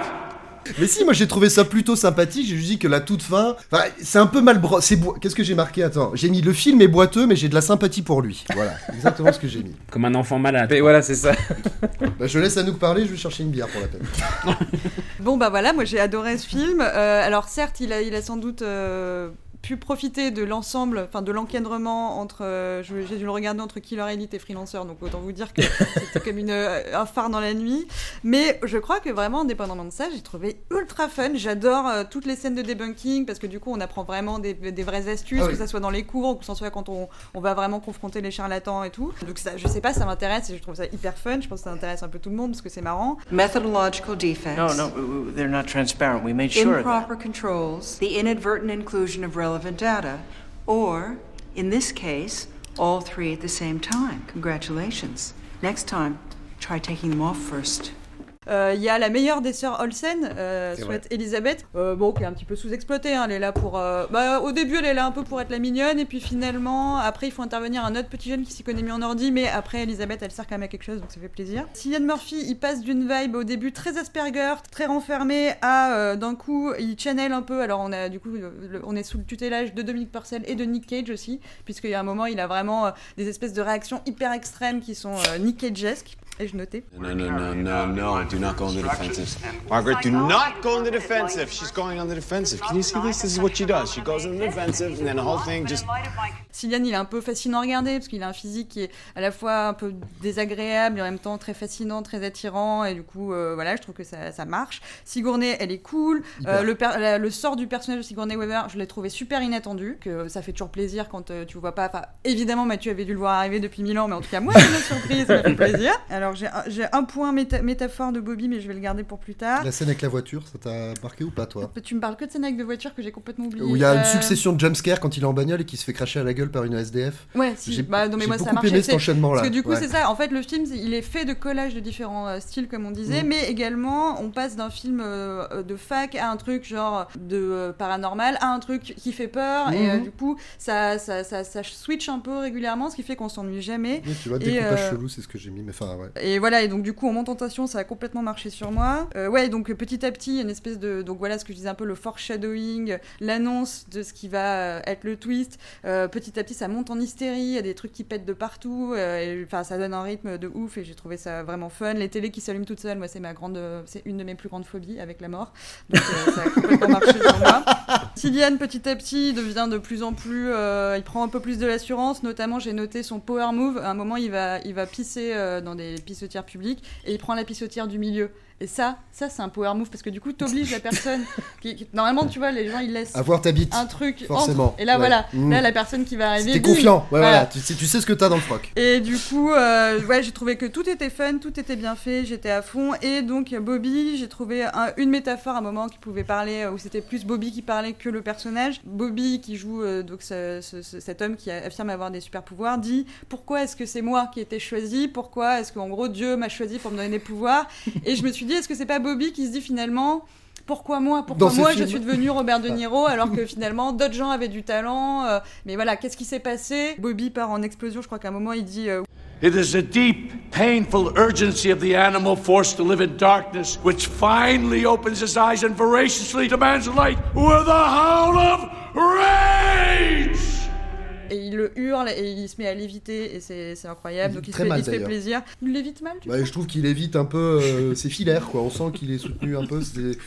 Mais si, moi j'ai trouvé ça plutôt sympathique, j'ai juste dit que la toute fin. C'est un peu mal bro... c'est Qu'est-ce que j'ai marqué? Attends, j'ai mis le film est boiteux, mais j'ai de la sympathie pour lui. Voilà, exactement ce que j'ai mis. Comme un enfant malade. Et voilà, c'est ça. Bah, je laisse Anouk parler, je vais chercher une bière pour la peine. Bon bah voilà, moi j'ai adoré ce film. Euh, alors certes, il a, il a sans doute euh, pu profiter de l'ensemble, enfin de l'encadrement entre. euh, j'ai dû le regarder entre Killer Elite et Freelancer, donc autant vous dire que c'était comme une, euh, un phare dans la nuit. Mais je crois que vraiment, indépendamment de ça, j'ai trouvé ultra fun. J'adore euh, toutes les scènes de debunking parce que du coup, on apprend vraiment des, des vraies astuces, Ah oui. que ça soit dans les cours ou que ce soit quand on, on va vraiment confronter les charlatans et tout. Donc ça, je sais pas, ça m'intéresse et je trouve ça hyper fun. Je pense que ça intéresse un peu tout le monde parce que c'est marrant. Methodological defects. No, no, they're not transparent. We made sure of that. improper controls, the inadvertent inclusion of relevant data, or, in this case, all three at the same time. Congratulations. Next time, try taking them off first. Euh, Il y a la meilleure des sœurs Olsen, euh, souhaite Elisabeth, euh, bon, qui est un petit peu sous-exploitée. hein, elle est là pour. euh, bah, au début, elle est là un peu pour être la mignonne, et puis finalement, après, il faut intervenir un autre petit jeune qui s'y connaît mieux en ordi, mais après, Elisabeth, elle sert quand même à quelque chose, donc ça fait plaisir. Cillian Murphy, il passe d'une vibe au début très Asperger, très renfermé, à euh, d'un coup, il channel un peu. Alors, on a du coup, le- on est sous le tutelage de Dominique Purcell et de Nick Cage aussi, puisqu'il y a un moment, il a vraiment euh, des espèces de réactions hyper extrêmes qui sont euh, Nick Cage-esques. Et je notais. No, no, no, no, no. Do not go on the defensive. Margaret, do not go on the defensive. She's going on the defensive. Can you see this? This is what she does. She goes on the defensive, and then the whole thing just. Cillian, il est un peu fascinant à regarder parce qu'il a un physique qui est à la fois un peu désagréable et en même temps très fascinant, très attirant. Et du coup, euh, voilà, je trouve que ça, ça marche. Sigourney, elle est cool. Euh, le, per- la- le sort du personnage de Sigourney Weaver, je l'ai trouvé super inattendu. Que ça fait toujours plaisir quand euh, tu vois pas. Enfin, évidemment, Mathieu avait dû le voir arriver depuis mille ans, mais en tout cas, moi, c'est une surprise, ça m'a fait plaisir. Alors, j'ai un, j'ai un point méta- métaphore de Bobby, mais je vais le garder pour plus tard. La scène avec la voiture, ça t'a marqué ou pas, toi Tu me parles que de scène avec de voitures que j'ai complètement oublié. Où il y a une Euh, succession de jumpscares quand il est en bagnole et qui se fait cracher à la gueule par une SDF. Ouais, si. J'ai Bah, non, mais moi, ça beaucoup marche. aimé cet enchaînement-là. Parce que du coup, Ouais. c'est ça. En fait, le film, il est fait de collages de différents euh, styles, comme on disait, Mm. mais également, on passe d'un film euh, de fac à un truc genre de paranormal à un truc qui fait peur. Et Mhm. du coup, ça, ça, ça, ça switch un peu régulièrement, ce qui fait qu'on s'ennuie jamais. Oui, tu vois, découpage chelou, c'est ce que j'ai mis, mais enfin, ouais. Et voilà, et donc du coup, en montant en tentation, ça a complètement marché sur moi. Euh, ouais, donc petit à petit, il y a une espèce de. Donc voilà ce que je disais un peu, le foreshadowing, l'annonce de ce qui va euh, être le twist. Euh, petit à petit, ça monte en hystérie, il y a des trucs qui pètent de partout. euh, Enfin, ça donne un rythme de ouf, et j'ai trouvé ça vraiment fun. Les télés qui s'allument toutes seules, moi, c'est ma grande. C'est une de mes plus grandes phobies avec la mort. Donc euh, ça a complètement marché sur moi. Cillian, petit à petit, devient de plus en plus. euh, il prend un peu plus de l'assurance. Notamment, j'ai noté son power move. À un moment, il va, il va pisser dans des pissotières publiques et il prend la pissotière du milieu. Et ça, ça c'est un power move parce que du coup, t'obliges la personne. Qui, qui- normalement, tu vois, les gens ils laissent Avoir ta bite, un truc forcément. entre. Et là, Ouais. voilà, Mm. là la personne qui va arriver. T'es confiant, ouais, voilà. voilà. Tu, sais, tu sais ce que t'as dans le froc. Et du coup, euh, ouais, j'ai trouvé que tout était fun, tout était bien fait, j'étais à fond. Et donc, Bobby, j'ai trouvé un- une métaphore à un moment qui pouvait parler, euh, où c'était plus Bobby qui parlait que le personnage. Bobby, qui joue euh, donc ce- ce- ce- cet homme qui affirme avoir des super pouvoirs, dit Pourquoi est-ce que c'est moi qui ai été choisi? Pourquoi est-ce qu'en gros Dieu m'a choisi pour me donner des pouvoirs? Et je me suis dit Est-ce que c'est pas Bobby qui se dit finalement pourquoi moi Pourquoi Dans moi je film. suis devenu Robert De Niro alors que finalement d'autres gens avaient du talent euh, Mais voilà, qu'est-ce qui s'est passé? Bobby part en explosion. Je crois qu'à un moment il dit euh, It is the deep, painful urgency of the animal forced to live in darkness which finally opens his eyes and voraciously demands light with a howl of rage! Et il le hurle et il se met à léviter et c'est incroyable. Il Donc il se fait, mal, il se fait d'ailleurs. plaisir. Il lévite mal, tu Ouais, je trouve qu'il évite un peu euh, ses filaires, quoi. On sent qu'il est soutenu un peu. c'est-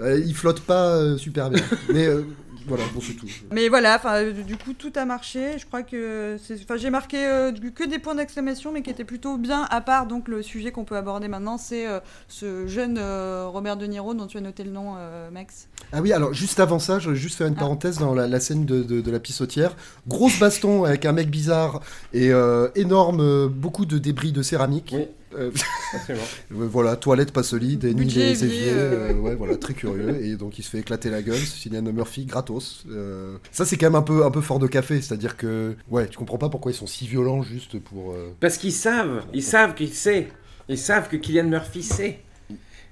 euh, il flotte pas euh, super bien. Mais euh, voilà, bon, c'est tout. Mais voilà, enfin, euh, du coup, tout a marché. Je crois que c'est- enfin, j'ai marqué euh, que des points d'exclamation, mais qui étaient plutôt bien. À part donc le sujet qu'on peut aborder maintenant, c'est euh, ce jeune euh, Robert De Niro dont tu as noté le nom, euh, Max. Ah oui, alors juste avant ça, je vais juste faire une parenthèse dans la, la scène de, de- de la pissotière. Grosse baston avec un mec bizarre et euh, énorme, beaucoup de débris de céramique. Euh, euh, voilà, toilette pas solide, et Budget des évier, éviers, euh, euh, ouais, voilà, très curieux. Et donc il se fait éclater la gueule, Cillian Murphy, gratos. Euh, ça c'est quand même un peu, un peu fort de café, c'est-à-dire que, ouais, tu comprends pas pourquoi ils sont si violents juste pour. euh, Parce qu'ils savent, ils savent qu'il sait. Ils savent que Kylian Murphy sait.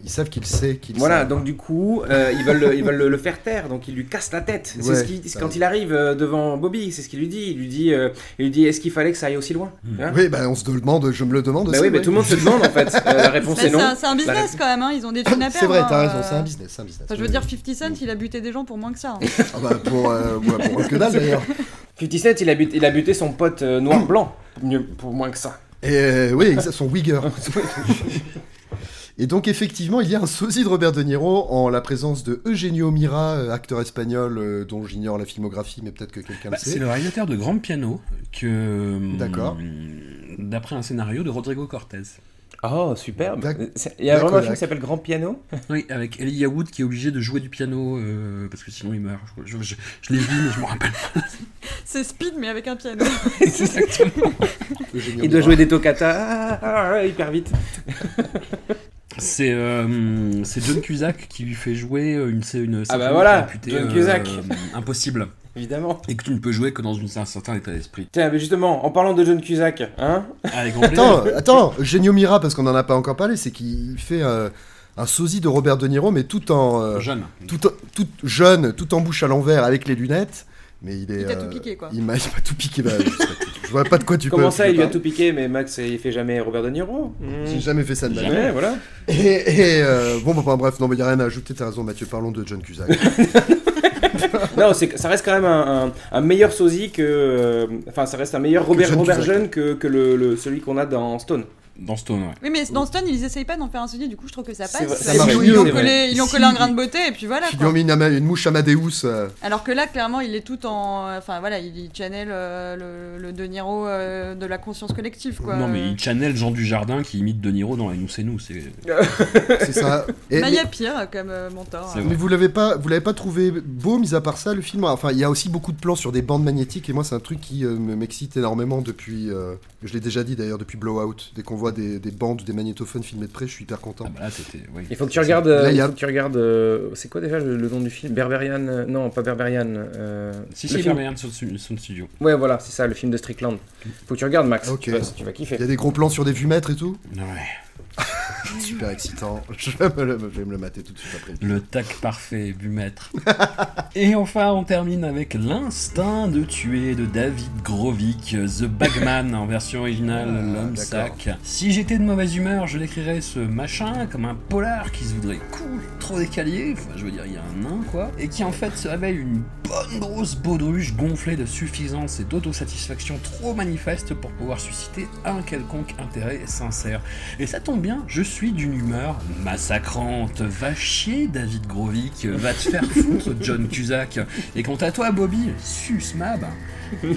Ils savent qu'il sait qu'il Voilà, sait. donc du coup, euh, ils veulent, le, ils veulent le, le faire taire, donc ils lui cassent la tête. C'est Ouais, ce qu'il- ça quand il arrive euh, devant Bobby, c'est ce qu'il lui dit. Il lui dit, euh, il lui dit, est-ce qu'il fallait que ça aille aussi loin Hein Oui, bah on se demande, je me le demande Bah aussi. oui, mais tout le monde se demande en fait. Euh, la réponse Bah, est c'est non. un, c'est un business quand même, hein, ils ont des thunes à perdre. C'est vrai, t'as hein, raison, c'est un business, c'est un business. Enfin, je veux dire, 50 Cent, il a buté des gens pour moins que ça. hein. Ah bah pour, euh, ouais, pour que dalle d'ailleurs. 50 Cent, il a, buté, il a buté son pote noir-blanc, pour moins que ça. Et oui, exact, son Wigger. Et donc effectivement, il y a un sosie de Robert De Niro en la présence de Eugenio Mira, euh, acteur espagnol euh, dont j'ignore la filmographie, mais peut-être que quelqu'un Bah, le sait. c'est le réalisateur de Grand Piano, que. D'accord. hum, D'après un scénario de Rodrigo Cortez. Oh, superbe. D'ac- C'est- Il y a vraiment un film D'accord. qui s'appelle Grand Piano Oui, avec Elijah Wood qui est obligé de jouer du piano euh, parce que sinon il meurt. Je, je- je l'ai vu, mais je me rappelle pas. C'est Speed, mais avec un piano. Exactement. Il doit jouer des toccata ah, ah, ah, hyper vite. C'est euh, c'est John Cusack qui lui fait jouer une, c'est une Ah bah voilà, réputée, John euh, Cusack. impossible. Évidemment. Et que tu ne peux jouer que dans une- un certain état d'esprit. Tiens, mais justement, en parlant de John Cusack, hein Avec Attends, attends, Eugenio Mira, parce qu'on n'en a pas encore parlé, c'est qu'il fait euh, un sosie de Robert De Niro, mais tout en euh, Jeune. tout, jeune, tout en bouche à l'envers, avec les lunettes. Mais il est. Il t'a euh, tout piqué, quoi. Il m'a il m'a tout piqué. bah, je, vois pas de quoi tu Comment peux. ça, tu il lui a tout piqué, mais Max, il fait jamais Robert De Niro Hmm. J'ai jamais fait ça de ma vie. Jamais, voilà. Et, et, euh, bon, bah, bref, non, mais il n'y a rien à ajouter, t'as raison, Mathieu, parlons de John Cusack. non, ça reste quand même un, un- un meilleur sosie que. euh, Enfin, ça reste un meilleur Robert, Robert. Jeune que, que le, le- celui qu'on a dans Stone. Dans Stone, ouais. Oui, mais dans Stone, ils essayent pas d'en faire un sosie, du coup, je trouve que ça passe. vrai, ça Ils marche ont- mieux, ils ont c'est collé, ils Si. un grain de beauté, et puis voilà. Ils lui quoi. ont mis une, ama- une mouche Amadeus. euh, Alors que là, clairement, il est tout en. Enfin voilà, il channel euh, le, le De Niro euh, de la conscience collective, quoi. Non, mais il channel Jean Dujardin qui imite De Niro dans Nous c'est nous. C'est ça. Et- Bah, il y a pire comme euh, mentor. Hein. Mais vous l'avez pas, vous l'avez pas trouvé beau, mis à part ça, le film? Enfin, il y a aussi beaucoup de plans sur des bandes magnétiques, et moi, c'est un truc qui euh, me- m'excite énormément depuis. euh, je l'ai déjà dit d'ailleurs depuis Blowout. Dès qu'on voit des, des bandes ou des magnétophones filmés de près, je suis hyper content. bah là, c'était. oui. Il faut que tu regardes. Là, il a- faut que tu regardes. euh, c'est quoi déjà le, le nom du film? Berberian euh, Non, pas Berberian. euh, Si, le si, film- Berberian Sound Stu- Sound Studio. Ouais, voilà, c'est ça, le film de Strickland. Faut que tu regardes, Max. Ok. Tu, vas, tu vas kiffer. Il y a des gros plans sur des vumètres et tout? Ouais. Super excitant. Je vais, me le, je vais me le mater tout de suite après. Le tac parfait, vu maître. Et enfin, on termine avec L'instinct de tuer de David Grovic, The Bagman en version originale, l'homme Ah, d'accord. sac. Si j'étais de mauvaise humeur, je décrirais ce machin comme un polar qui se voudrait cool, trop décalé, enfin je veux dire, il y a un nain quoi, et qui en fait se révèle une bonne grosse baudruche gonflée de suffisance et d'autosatisfaction trop manifeste pour pouvoir susciter un quelconque intérêt sincère. Et ça tombe bien, je suis d'une humeur massacrante. Va chier, David Grovic, va te faire foutre, John Cusack. Et quant à toi, Bobby, sus mab.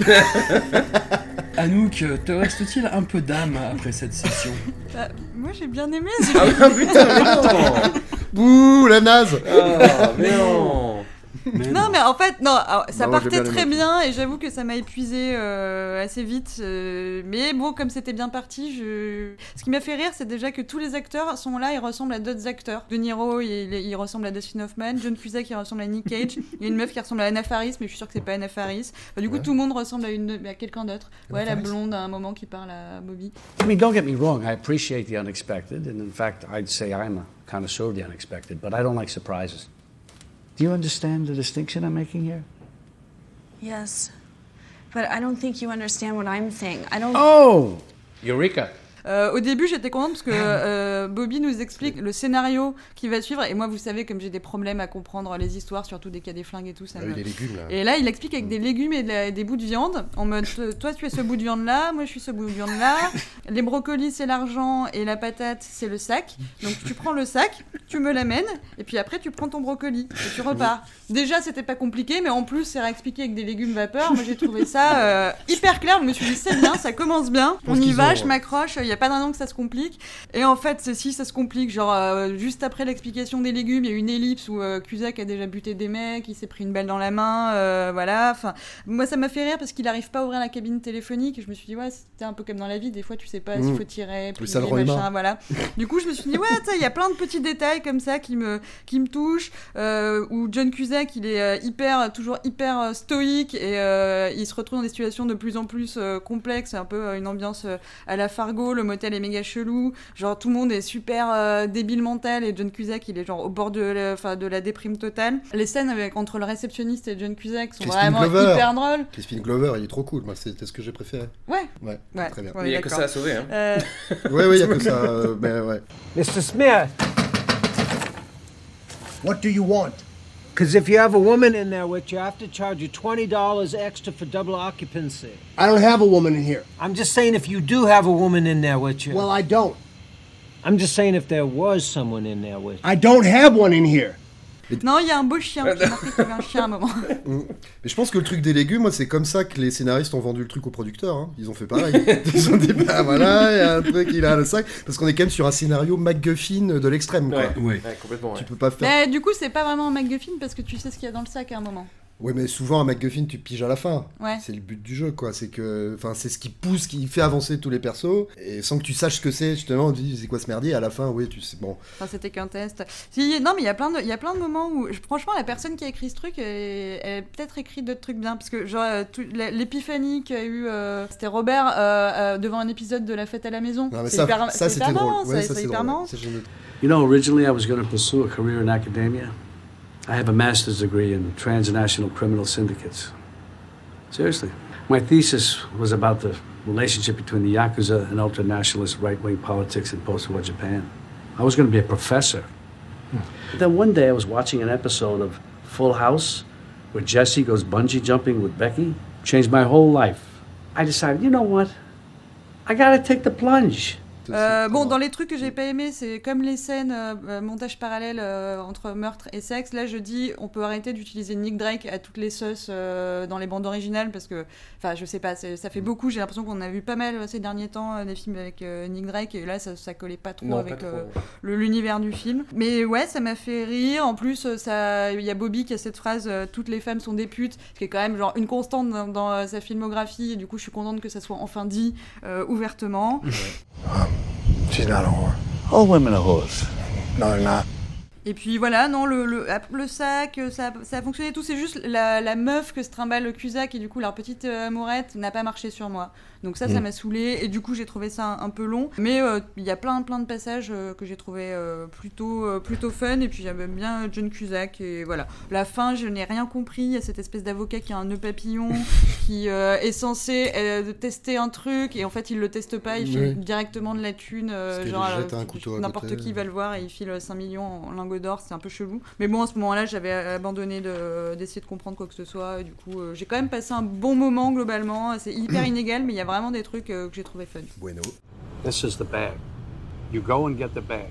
Anouk, te reste-t-il un peu d'âme après cette session Bah, moi, j'ai bien aimé. Ah putain, mais non Bouh, la naze Ah, mais non Non, mais en fait, non, alors, ça partait bien très bien et j'avoue que ça m'a épuisé euh, assez vite. euh, mais bon, comme c'était bien parti, je... ce qui m'a fait rire, c'est déjà que tous les acteurs sont là, ils ressemblent à d'autres acteurs. De Niro, il, il ressemble à Dustin Hoffman. John Cusack, il ressemble à Nick Cage. Il y a une meuf qui ressemble à Anna Faris, mais je suis sûre que c'est pas Anna Faris. Enfin, du coup, Ouais. tout le monde ressemble à, une... à quelqu'un d'autre. Ouais, la blonde à un moment qui parle à Bobby. I mean, don't get me wrong, I appreciate the unexpected, and in fact, I'd say I'm a connoisseur of the unexpected, but I don't like surprises. Do you understand the distinction I'm making here? Yes. But I don't think you understand what I'm saying. I don't. Oh! Eureka. Euh, au début, j'étais contente parce que euh, Bobby nous explique le scénario qui va suivre. Et moi, vous savez, comme j'ai des problèmes à comprendre les histoires, surtout dès qu'il y a des flingues et tout, ça Ah me- oui, les légumes, là. Et là, il explique avec des légumes et de la- des bouts de viande. En mode, toi, tu es ce bout de viande là, moi, je suis ce bout de viande là. Les brocolis, c'est l'argent et la patate, c'est le sac. Donc, tu prends le sac, tu me l'amènes, et puis après, tu prends ton brocoli et tu repars. Déjà, c'était pas compliqué, mais en plus, c'est réexpliqué avec des légumes vapeur. Moi, j'ai trouvé ça euh, hyper clair. Je me suis dit, c'est bien, ça commence bien. On y va, je m'accroche, il n'y a pas de raison que ça se complique. Et en fait, si ça se complique, genre euh, juste après l'explication des légumes, il y a une ellipse où euh, Cusack a déjà buté des mecs, il s'est pris une balle dans la main, euh, voilà. Enfin, moi, ça m'a fait rire parce qu'il n'arrive pas à ouvrir la cabine téléphonique. Et je me suis dit, ouais, c'était un peu comme dans la vie, des fois, tu sais pas s'il Mm. faut tirer, roi machin, voilà. Du coup, je me suis dit, ouais, il y a plein de petits détails comme ça qui me, qui me touchent. Euh, où John Cusack, il est hyper, toujours hyper stoïque et il se retrouve dans des situations de plus en plus complexes, un peu une ambiance à la Fargo, le motel est méga chelou, genre tout le monde est super euh, débile mental et John Cusack, il est genre au bord de la, enfin, de la déprime totale. Les scènes avec, entre le réceptionniste et John Cusack sont Crispin vraiment Glover. hyper drôles. Crispin Glover, il est trop cool. Moi, c'était ce que j'ai préféré. Ouais. Ouais. Ouais. Très bien. Il y a que ça à sauver, hein. Euh, Ouais, ouais, il y a que ça. euh, ben ouais. Mr. Smith. What do you want? Because if you have a woman in there with you, I have to charge you $20 extra for double occupancy. I don't have a woman in here. I'm just saying if you do have a woman in there with you. Well, I don't. I'm just saying if there was someone in there with you. I don't have one in here. Non, il y a un beau chien. J'ai remarqué qu'il y avait un chien à un moment. Mais je pense que le truc des légumes, moi, c'est comme ça que les scénaristes ont vendu le truc aux producteurs. hein. Ils ont fait pareil. Ils ont dit, bah voilà, il y a un truc, il a le sac. Parce qu'on est quand même sur un scénario MacGuffin de l'extrême, quoi. Ouais, ouais, complètement. Tu peux pas faire. Mais du coup, c'est pas vraiment un MacGuffin parce que tu sais ce qu'il y a dans le sac à un moment. Ouais, mais souvent, un MacGuffin, tu piges à la fin. Ouais. C'est le but du jeu, quoi. C'est que, enfin, c'est ce qui pousse, qui fait avancer tous les persos. Et sans que tu saches ce que c'est, justement, on te dit, c'est quoi ce merdier? À la fin, oui, tu sais, bon. Enfin, c'était qu'un test. Si, non, mais il y a plein de, il y a plein de moments où, franchement, la personne qui a écrit ce truc, elle, elle a peut-être écrit d'autres trucs bien, parce que genre euh, l'épiphanie qu'a eu, euh, c'était Robert euh, euh, devant un épisode de La Fête à la maison. Non, mais C'est ça, hyper- ça c'est c'était hyper drôle. Ouais, ça, ça, c'est hyper drôle. j'aimais. You know, originally I was going to pursue a career in academia. I have a master's degree in transnational criminal syndicates. Seriously. My thesis was about the relationship between the Yakuza and ultra-nationalist right-wing politics in post-war Japan. I was going to be a professor. Then one day I was watching an episode of Full House where Jesse goes bungee jumping with Becky. Changed my whole life. I decided, you know what? I got to take the plunge. Euh, bon, dans les trucs que j'ai pas aimé, c'est comme les scènes euh, euh, montage parallèle euh, entre meurtre et sexe. Là, je dis, on peut arrêter d'utiliser Nick Drake à toutes les sauces euh, dans les bandes originales parce que, enfin, je sais pas, ça fait beaucoup. J'ai l'impression qu'on a vu pas mal euh, ces derniers temps euh, des films avec euh, Nick Drake et là, ça, ça collait pas trop Non, avec pas euh, trop. le- l'univers du film. Mais ouais, ça m'a fait rire. En plus, euh, ça, il y a Bobby qui a cette phrase euh, "Toutes les femmes sont des putes", ce qui est quand même genre une constante dans, dans, euh, sa filmographie. Et du coup, je suis contente que ça soit enfin dit euh, ouvertement. She's not a whore. All women are whores. No, they're not. Et puis voilà, non, le, le, le sac, euh, ça, ça a fonctionné tout. C'est juste la, la meuf que se trimballe le Cusack et du coup leur petite euh, amourette n'a pas marché sur moi. Donc ça, ça Mm. m'a saoulé et du coup j'ai trouvé ça un, un peu long. Mais euh, il y a plein plein de passages euh, que j'ai trouvé euh, plutôt plutôt fun et puis j'aime bien John Cusack et voilà. La fin, je n'ai rien compris. Il y a cette espèce d'avocat qui a un nœud papillon qui est censé tester un truc et en fait il le teste pas. Il file Oui. directement de la thune. genre n'importe qui va le voir et il file 5 millions en lingots d'or, c'est un peu chelou. Mais bon, à ce moment-là, j'avais abandonné de- d'essayer de, comprendre quoi que ce soit. Et du coup, j'ai quand même passé un bon moment globalement. C'est hyper inégal, mais il y a vraiment des trucs euh, que j'ai trouvé fun. Bueno. This is the bag. You go and get the bag.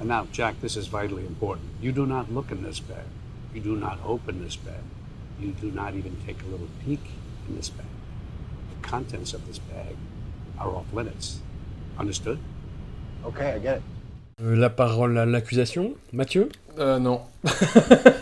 And now, Jack, this is vitally important. You do not look in this bag. You do not open this bag. You do not even take a little peek in this bag. The contents of this bag are off limits. Understood? Okay, I get it. Euh, la parole à l'accusation, Mathieu? Euh, non.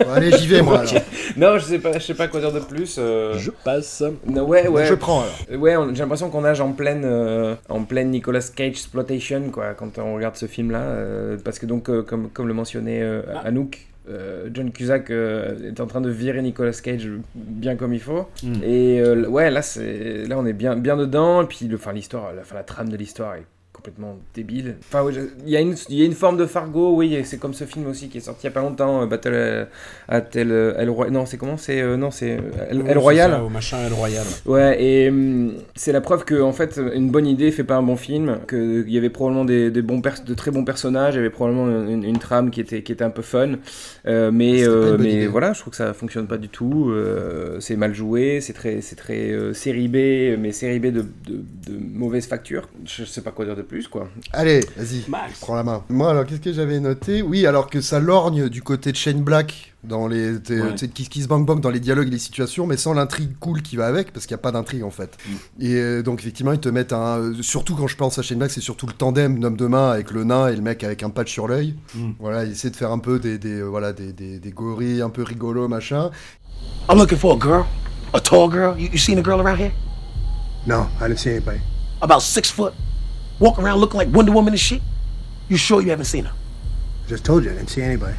Bon, allez, j'y vais, moi, alors. non, je sais pas, je sais pas quoi dire de plus. euh. Je passe. Non, ouais, ouais. Je prends, alors. Ouais, on- j'ai l'impression qu'on nage en pleine, euh, en pleine Nicolas Cage exploitation, quoi, quand on regarde ce film-là. euh, parce que donc, euh, comme, comme le mentionnait euh, Anouk, euh, John Cusack euh, est en train de virer Nicolas Cage bien comme il faut. Mm. Et euh, ouais, là, c'est, là, on est bien, bien dedans. Et puis, le- enfin, l'histoire, la, enfin, la trame de l'histoire est complètement débile. Enfin, il y, a une- il y a une forme de Fargo, oui, c'est comme ce film aussi qui est sorti il y a pas longtemps, euh, Battle à Tel El Royal. Non, c'est comment C'est euh, non, c'est euh, El, El c'est Royal. ça, au machin El Royal. Ouais, et hum, c'est la preuve que en fait, une bonne idée fait pas un bon film. Qu'il y avait probablement des, des bons pers- de très bons personnages, il y avait probablement une, une trame qui était qui était un peu fun, Euh, mais euh, mais idée. voilà, je trouve que ça fonctionne pas du tout. Euh, c'est mal joué, c'est très c'est très euh, série B, mais série B de, de, de mauvaise facture. Je sais pas quoi dire de plus, quoi. Allez, vas-y, prends la main. Moi, alors, qu'est-ce que j'avais noté? Oui, alors que ça lorgne du côté de Shane Black dans les Ouais. kiss kiss bang bang dans les dialogues et les situations, mais sans l'intrigue cool qui va avec, parce qu'il n'y a pas d'intrigue en fait. Et euh, donc effectivement, ils te mettent un, surtout quand je pense à Shane Black, c'est surtout le tandem homme de main avec le nain et le mec avec un patch sur l'œil. Mm. Voilà, il essaie de faire un peu des, des, euh, voilà des, des, des gorilles un peu rigolos machin. I'm looking for a girl, a tall girl. You, you seen a girl around here? No, I didn't see anybody. About six foot, walking around looking like Wonder Woman and shit. You sure you haven't seen her? I Just told you I didn't see anybody.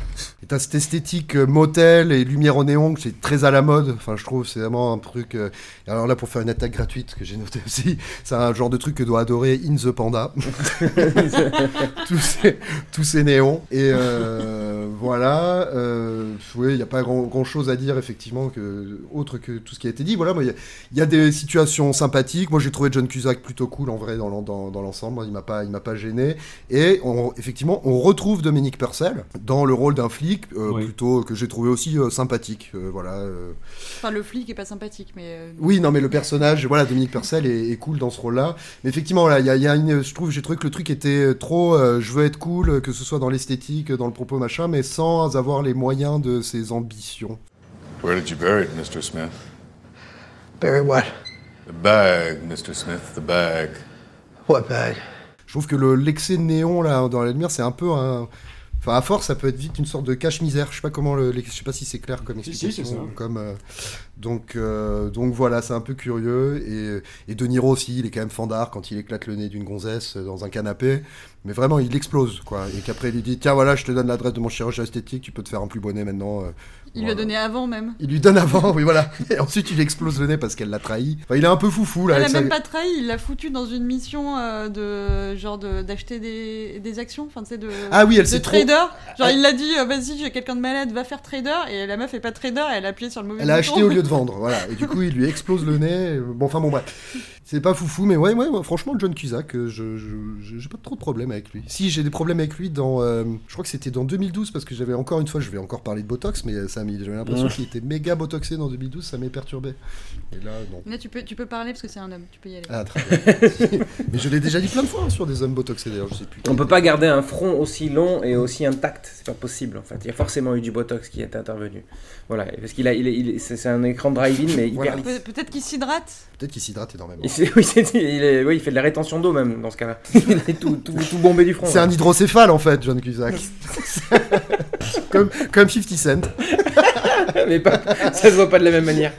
T'as cette esthétique euh, motel et lumière au néon, c'est très à la mode. Enfin, je trouve, c'est vraiment un truc. euh, Alors là, pour faire une attaque gratuite que j'ai noté aussi, c'est un genre de truc que doit adorer In the Panda. tous, ces, tous ces néons. Et euh, voilà. Euh, oui, il n'y a pas grand, grand chose à dire, effectivement, que, autre que tout ce qui a été dit. Voilà, il y a- il y, a des situations sympathiques. Moi, j'ai trouvé John Cusack plutôt cool, en vrai, dans, l'en- dans, dans l'ensemble. Il m'a pas, il m'a pas gêné. Et on- effectivement, on retrouve Dominique Purcell dans le rôle d'un flic, euh, plutôt que j'ai trouvé aussi euh, sympathique. Euh, voilà. euh. Enfin, le flic est pas sympathique, mais. euh, Oui, non, mais le personnage, voilà, Dominique Purcell est, est cool dans ce rôle-là. Mais effectivement, là, il y a, il y a une, je trouve, j'ai trouvé que le truc était trop, euh, je veux être cool, que ce soit dans l'esthétique, dans le propos, machin, mais sans avoir les moyens de ses ambitions. Where did you bury it, Mr. Smith? Barry, what? The bag, Mr. Smith, the bag. What bag? Je trouve que le- l'excès de néon là dans la lumière, c'est un peu un. Enfin, à force, ça peut être vite une sorte de cache-misère. Je sais pas comment le, je sais pas si c'est clair comme explication. si. Comme euh, donc, euh, donc voilà, c'est un peu curieux. Et, et De Niro aussi, il est quand même fandard quand il éclate le nez d'une gonzesse dans un canapé. Mais vraiment, il explose quoi. Et qu'après, il lui dit tiens voilà, je te donne l'adresse de mon chirurgien esthétique, tu peux te faire un plus nez maintenant. euh. Il lui a donné avant même. Il lui donne avant, oui voilà. Et ensuite, il explose le nez parce qu'elle l'a trahi. Enfin, il est un peu foufou là. Elle a avec sa- même pas trahi, il l'a foutu dans une mission euh, de genre de- d'acheter des, des actions, enfin tu sais de Ah oui, elle de trop- trader. Genre Elle- il l'a dit vas-y j'ai quelqu'un de malade va faire trader et la meuf est pas trader elle a appuyé sur le mauvais Elle a acheté au lieu de vendre, voilà. Et du coup, il lui explose le nez. Bon, enfin, bon, bref. C'est pas foufou, mais ouais, ouais, ouais, franchement, John Cusack, euh, je, je- je- j'ai pas trop de problèmes avec lui. Si, j'ai des problèmes avec lui dans. euh, je crois que c'était dans 2012, parce que j'avais encore une fois, je vais encore parler de Botox, mais euh, ça m'a- j'avais l'impression qu'il était méga botoxé dans 2012, ça m'est perturbé. Et là, non. Là tu peux tu peux parler parce que c'est un homme, tu peux y aller. Ah, très bien. mais je l'ai déjà dit plein de fois hein, sur des hommes botoxés, d'ailleurs, je sais plus. On peut pas garder un front aussi long et aussi intact, c'est pas possible en fait. Il y a forcément eu du botox qui est intervenu. Voilà, parce qu'il a, il est- il est- c'est un écran drive-in mais hyper. Pe- Peut-être qu'il s'hydrate? Peut-être qu'il s'hydrate énormément. Il, oui, c'est- il est- oui, il fait de la rétention d'eau même dans ce cas-là. Il est tout, tout, tout bombé du front. C'est là. un hydrocéphale, en fait, John Cusack. comme, comme 50 Cent. mais pas, ça se voit pas de la même manière.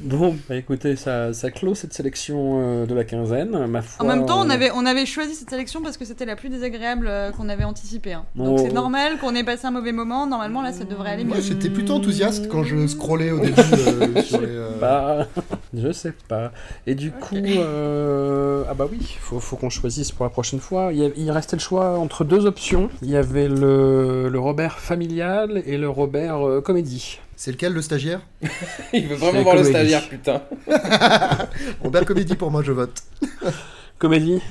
Bon, bah écoutez, ça, ça clôt cette sélection euh, de la quinzaine. Ma foi, En même temps, on euh, avait, on avait choisi cette sélection parce que c'était la plus désagréable euh, qu'on avait anticipée. hein. Donc Oh. c'est normal qu'on ait passé un mauvais moment. Normalement, là, ça devrait aller mieux. Ouais, j'étais plutôt enthousiaste quand je scrollais au début euh, sur les. euh, Bah, je sais pas. Et du coup, euh, ah bah oui, faut, faut qu'on choisisse pour la prochaine fois. Il, y a- il restait le choix entre deux options. Il y avait le, le Robert familial et le Robert euh, comédie. C'est lequel le stagiaire Il veut vraiment voir le stagiaire, putain. Robert Comédie pour moi, je vote. Comédie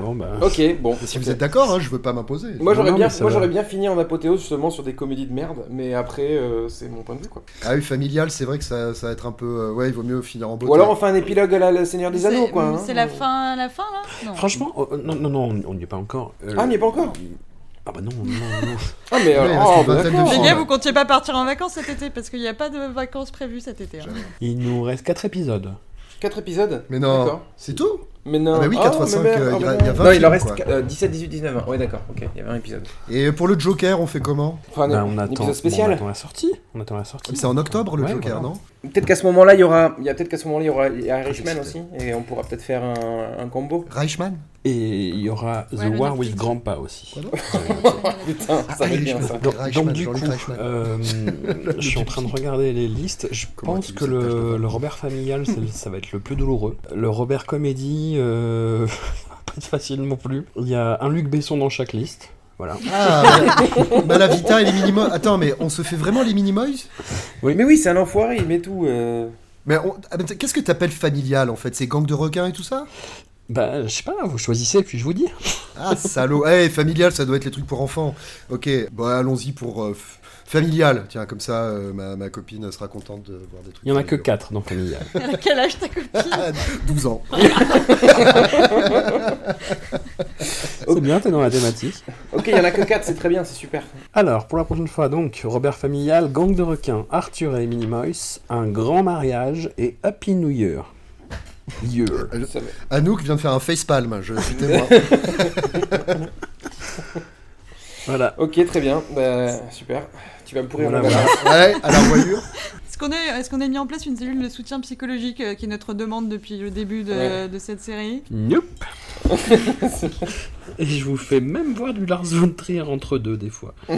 Bon bah. Ok, bon. Si vous êtes d'accord, hein, je veux pas m'imposer. Moi j'aurais bien, moi j'aurais bien fini en apothéose justement sur des comédies de merde, mais après euh, c'est mon point de vue quoi. Ah oui, familial, c'est vrai que ça, ça va être un peu. euh, ouais, il vaut mieux finir en beauté. Ou alors on fait un épilogue à la, la Seigneur des Anneaux quoi. hein. C'est la fin, la fin là? Non. Franchement, oh, non, non, non, on n'y est pas encore. Euh, Ah, on n'y est pas encore? Ah bah non, non, non. Ah mais Ouais, il euh, oh, bah, d'accord. Les gars, vous comptiez pas partir en vacances cet été parce qu'il n'y a pas de vacances prévues cet été. hein. Il nous reste 4 épisodes. 4 épisodes Mais non, D'accord. c'est tout Mais non. Ah bah oui, Oh, 4 fois mais 5, merde, euh, oh, il y a- mais il y a non. 20 Non, il en films, reste quoi. euh, 17, 18, 19, 20. Ouais d'accord, ok, il y avait un épisode. Et pour le Joker, on fait comment Enfin, Bah, on, attend, épisode bon, spécial. on attend la sortie. On attend la sortie. C'est en octobre le Ouais, Joker, voilà. non Peut-être qu'à ce moment-là, il y aura, il y a peut-être qu'à ce moment-là, il y aura Irishman aussi, et on pourra peut-être faire un, un combo. Reichmann Et il y aura The Ouais, War with. Grandpa aussi. Putain, ça va être bien ça. Donc, Reichmann, donc, du coup, euh, je suis en train de regarder les listes. Je Comment pense que le, Robert familial, ça va être le plus douloureux. Le Robert comédie, euh, pas être facile non plus. Il y a un Luc Besson dans chaque liste. Voilà. Ah, mais- Malavita et les Minimoys. Attends, mais on se fait vraiment les Minimoys? Oui. Mais oui, c'est un enfoiré, il met tout. euh. Mais on- ah, mais qu'est-ce que t'appelles familial en fait? C'est gang de requins et tout ça? Bah, je sais pas, vous choisissez puis je vous dis. Ah, salaud. Eh, familial, ça doit être les trucs pour enfants. Ok, bon, allons-y pour euh, familial. Tiens, comme ça, euh, ma, ma copine sera contente de voir des trucs. Il y en a que 4 dans Familial. Elle a quel âge ta copine? 12 ans. C'est bien, t'es dans la thématique. Ok, il y en a que 4, c'est très bien, c'est super. Alors, pour la prochaine fois, donc, Robert Familial, Gang de requins, Arthur et Minimoys, Un grand mariage et Happy New Year. Year. Anouk vient de faire un facepalm, je suis témoin. Voilà. Ok, très bien, bah, super. Tu vas me pourrir Voilà, la voilà. Ouais, à la voilure. Est-ce qu'on a, est-ce qu'on a mis en place une cellule de soutien psychologique euh, qui est notre demande depuis le début de, Ouais. de cette série? Nope. Et je vous fais même voir du Lars von Trier entre deux, des fois.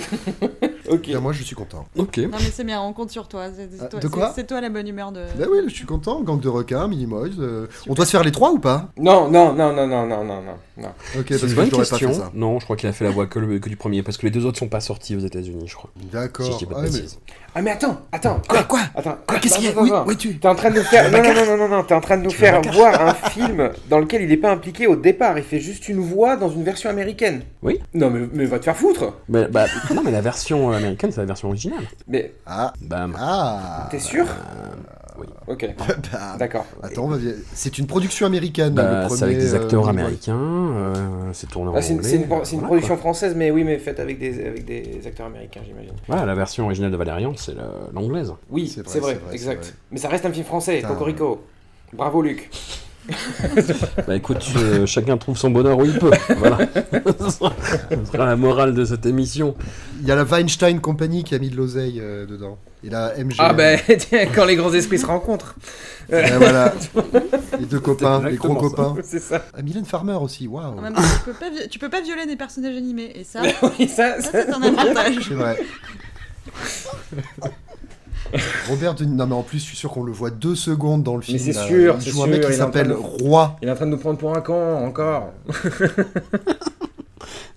Ok. Bien, moi, je suis content. Ok. Non mais c'est bien, on compte sur toi. C'est, c'est Ah, toi, de quoi? c'est- c'est toi la bonne humeur de. Bah oui, je suis content. Gang de requins, Minimoys. euh, On doit se faire les trois ou pas? Non, non, non, non, non, non, non, non, non. Ok, C'est parce une que bonne je n'aurais pas question. fait ça. Non, je crois qu'il a fait la voix que, le- que du premier, parce que les deux autres sont pas sortis aux États-Unis, je crois. D'accord. Si je dis pas de Ah, mais- bêtises. Ah mais attends, attends. Quoi, quoi? Attends. Quoi, qu'est-ce qu'il y a Oui, oui, tu- T'es en train de nous faire. Non, non, non, non, non, non, t'es en train de nous faire voir un film dans lequel il n'est pas impliqué au départ. Il fait juste une voix dans une version américaine. Oui. Non, mais, mais va te faire foutre. Mais, bah, non, mais la version américaine, c'est la version originale. Mais Ah, Bam. ah. t'es sûr? Oui. Ok. Bah, D'accord. Attends, vas-y. c'est une production américaine. Bah, le c'est avec des acteurs euh, américains, euh, c'est tourné en Ah, c'est une, anglais. c'est une pro- c'est une voilà, production quoi. française, mais oui, mais faite avec des, avec des acteurs américains, j'imagine. Voilà, la version originale de Valérian, c'est l'anglaise. Oui, C'est c'est vrai, vrai, c'est vrai, exact. c'est vrai. Mais ça reste un film français, Putain. Cocorico. Bravo, Luc. Bah écoute, euh, chacun trouve son bonheur où il peut. Voilà. Ce sera ce sera la morale de cette émission. Il y a la Weinstein Company qui a mis de l'oseille euh, dedans. Et la MGM. Ah, ben, tiens, quand les grands esprits se rencontrent. Et voilà. Les deux copains, les gros ça. copains. C'est ça. Ah, Mylène Farmer aussi, waouh. Temps, tu peux pas, vi- tu peux pas violer des personnages animés et ça, oui, ça, ça, c'est un avantage. C'est vrai. Robert De Non, mais en plus, je suis sûr qu'on le voit deux secondes dans le film. Mais c'est sûr, Il joue un mec qui il s'appelle de- Roi. Il est en train de nous prendre pour un con, encore.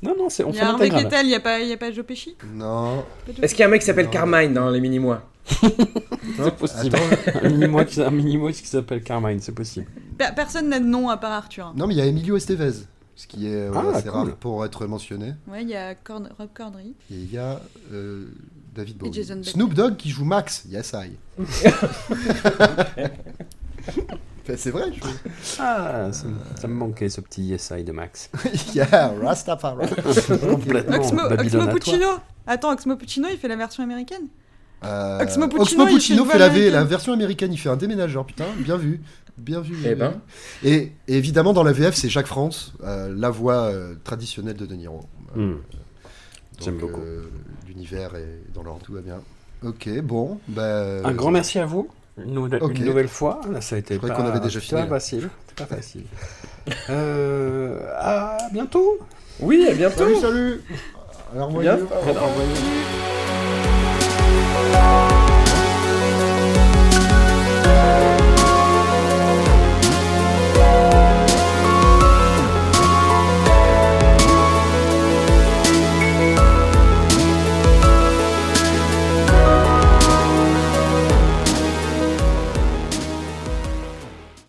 Non, non, c'est on Il y fait a Harvey l'intégrale. Keitel, il y a pas, il y a pas Joe Pesci Non. Est-ce qu'il y a un mec qui s'appelle Carmine dans les mini-mois C'est possible. un mini-mois qui, un mini-mois qui s'appelle Carmine, c'est possible. Pe- Personne n'a de nom à part Arthur. Non, mais il y a Emilio Estevez. Ce qui est Ah, assez cool. rare pour être mentionné. Ouais, il y a Corn- Rob Corddry. Et il y a euh, David Bowie. Jason Bateman. Snoop Dogg qui joue Max. Yes, I. C'est vrai. Je... Ah, ça, ça me manquait ce petit yes I de Max. yeah, Rastafari. Complètement. Oxmo. Puccino Attends, Oxmo Puccino, il fait la version américaine Euh, Oxmo Puccino, Oxmo fait Puccino la, version américaine, il fait un déménageur, putain, bien vu. Bien vu. Eh ben. Et, et évidemment, dans la VF, c'est Jacques France, euh, la voix euh, traditionnelle de De Niro. Euh, Hmm. donc, J'aime beaucoup. euh, L'univers est dans l'ordre, tout va bien. Ok, bon. Bah, Un grand merci à vous. Une, okay. une nouvelle fois, là, ça a été pas, qu'on avait déjà fini, hein. pas facile. Pas facile. euh, à bientôt. Oui, à bientôt. Salut, salut. Alors, moi,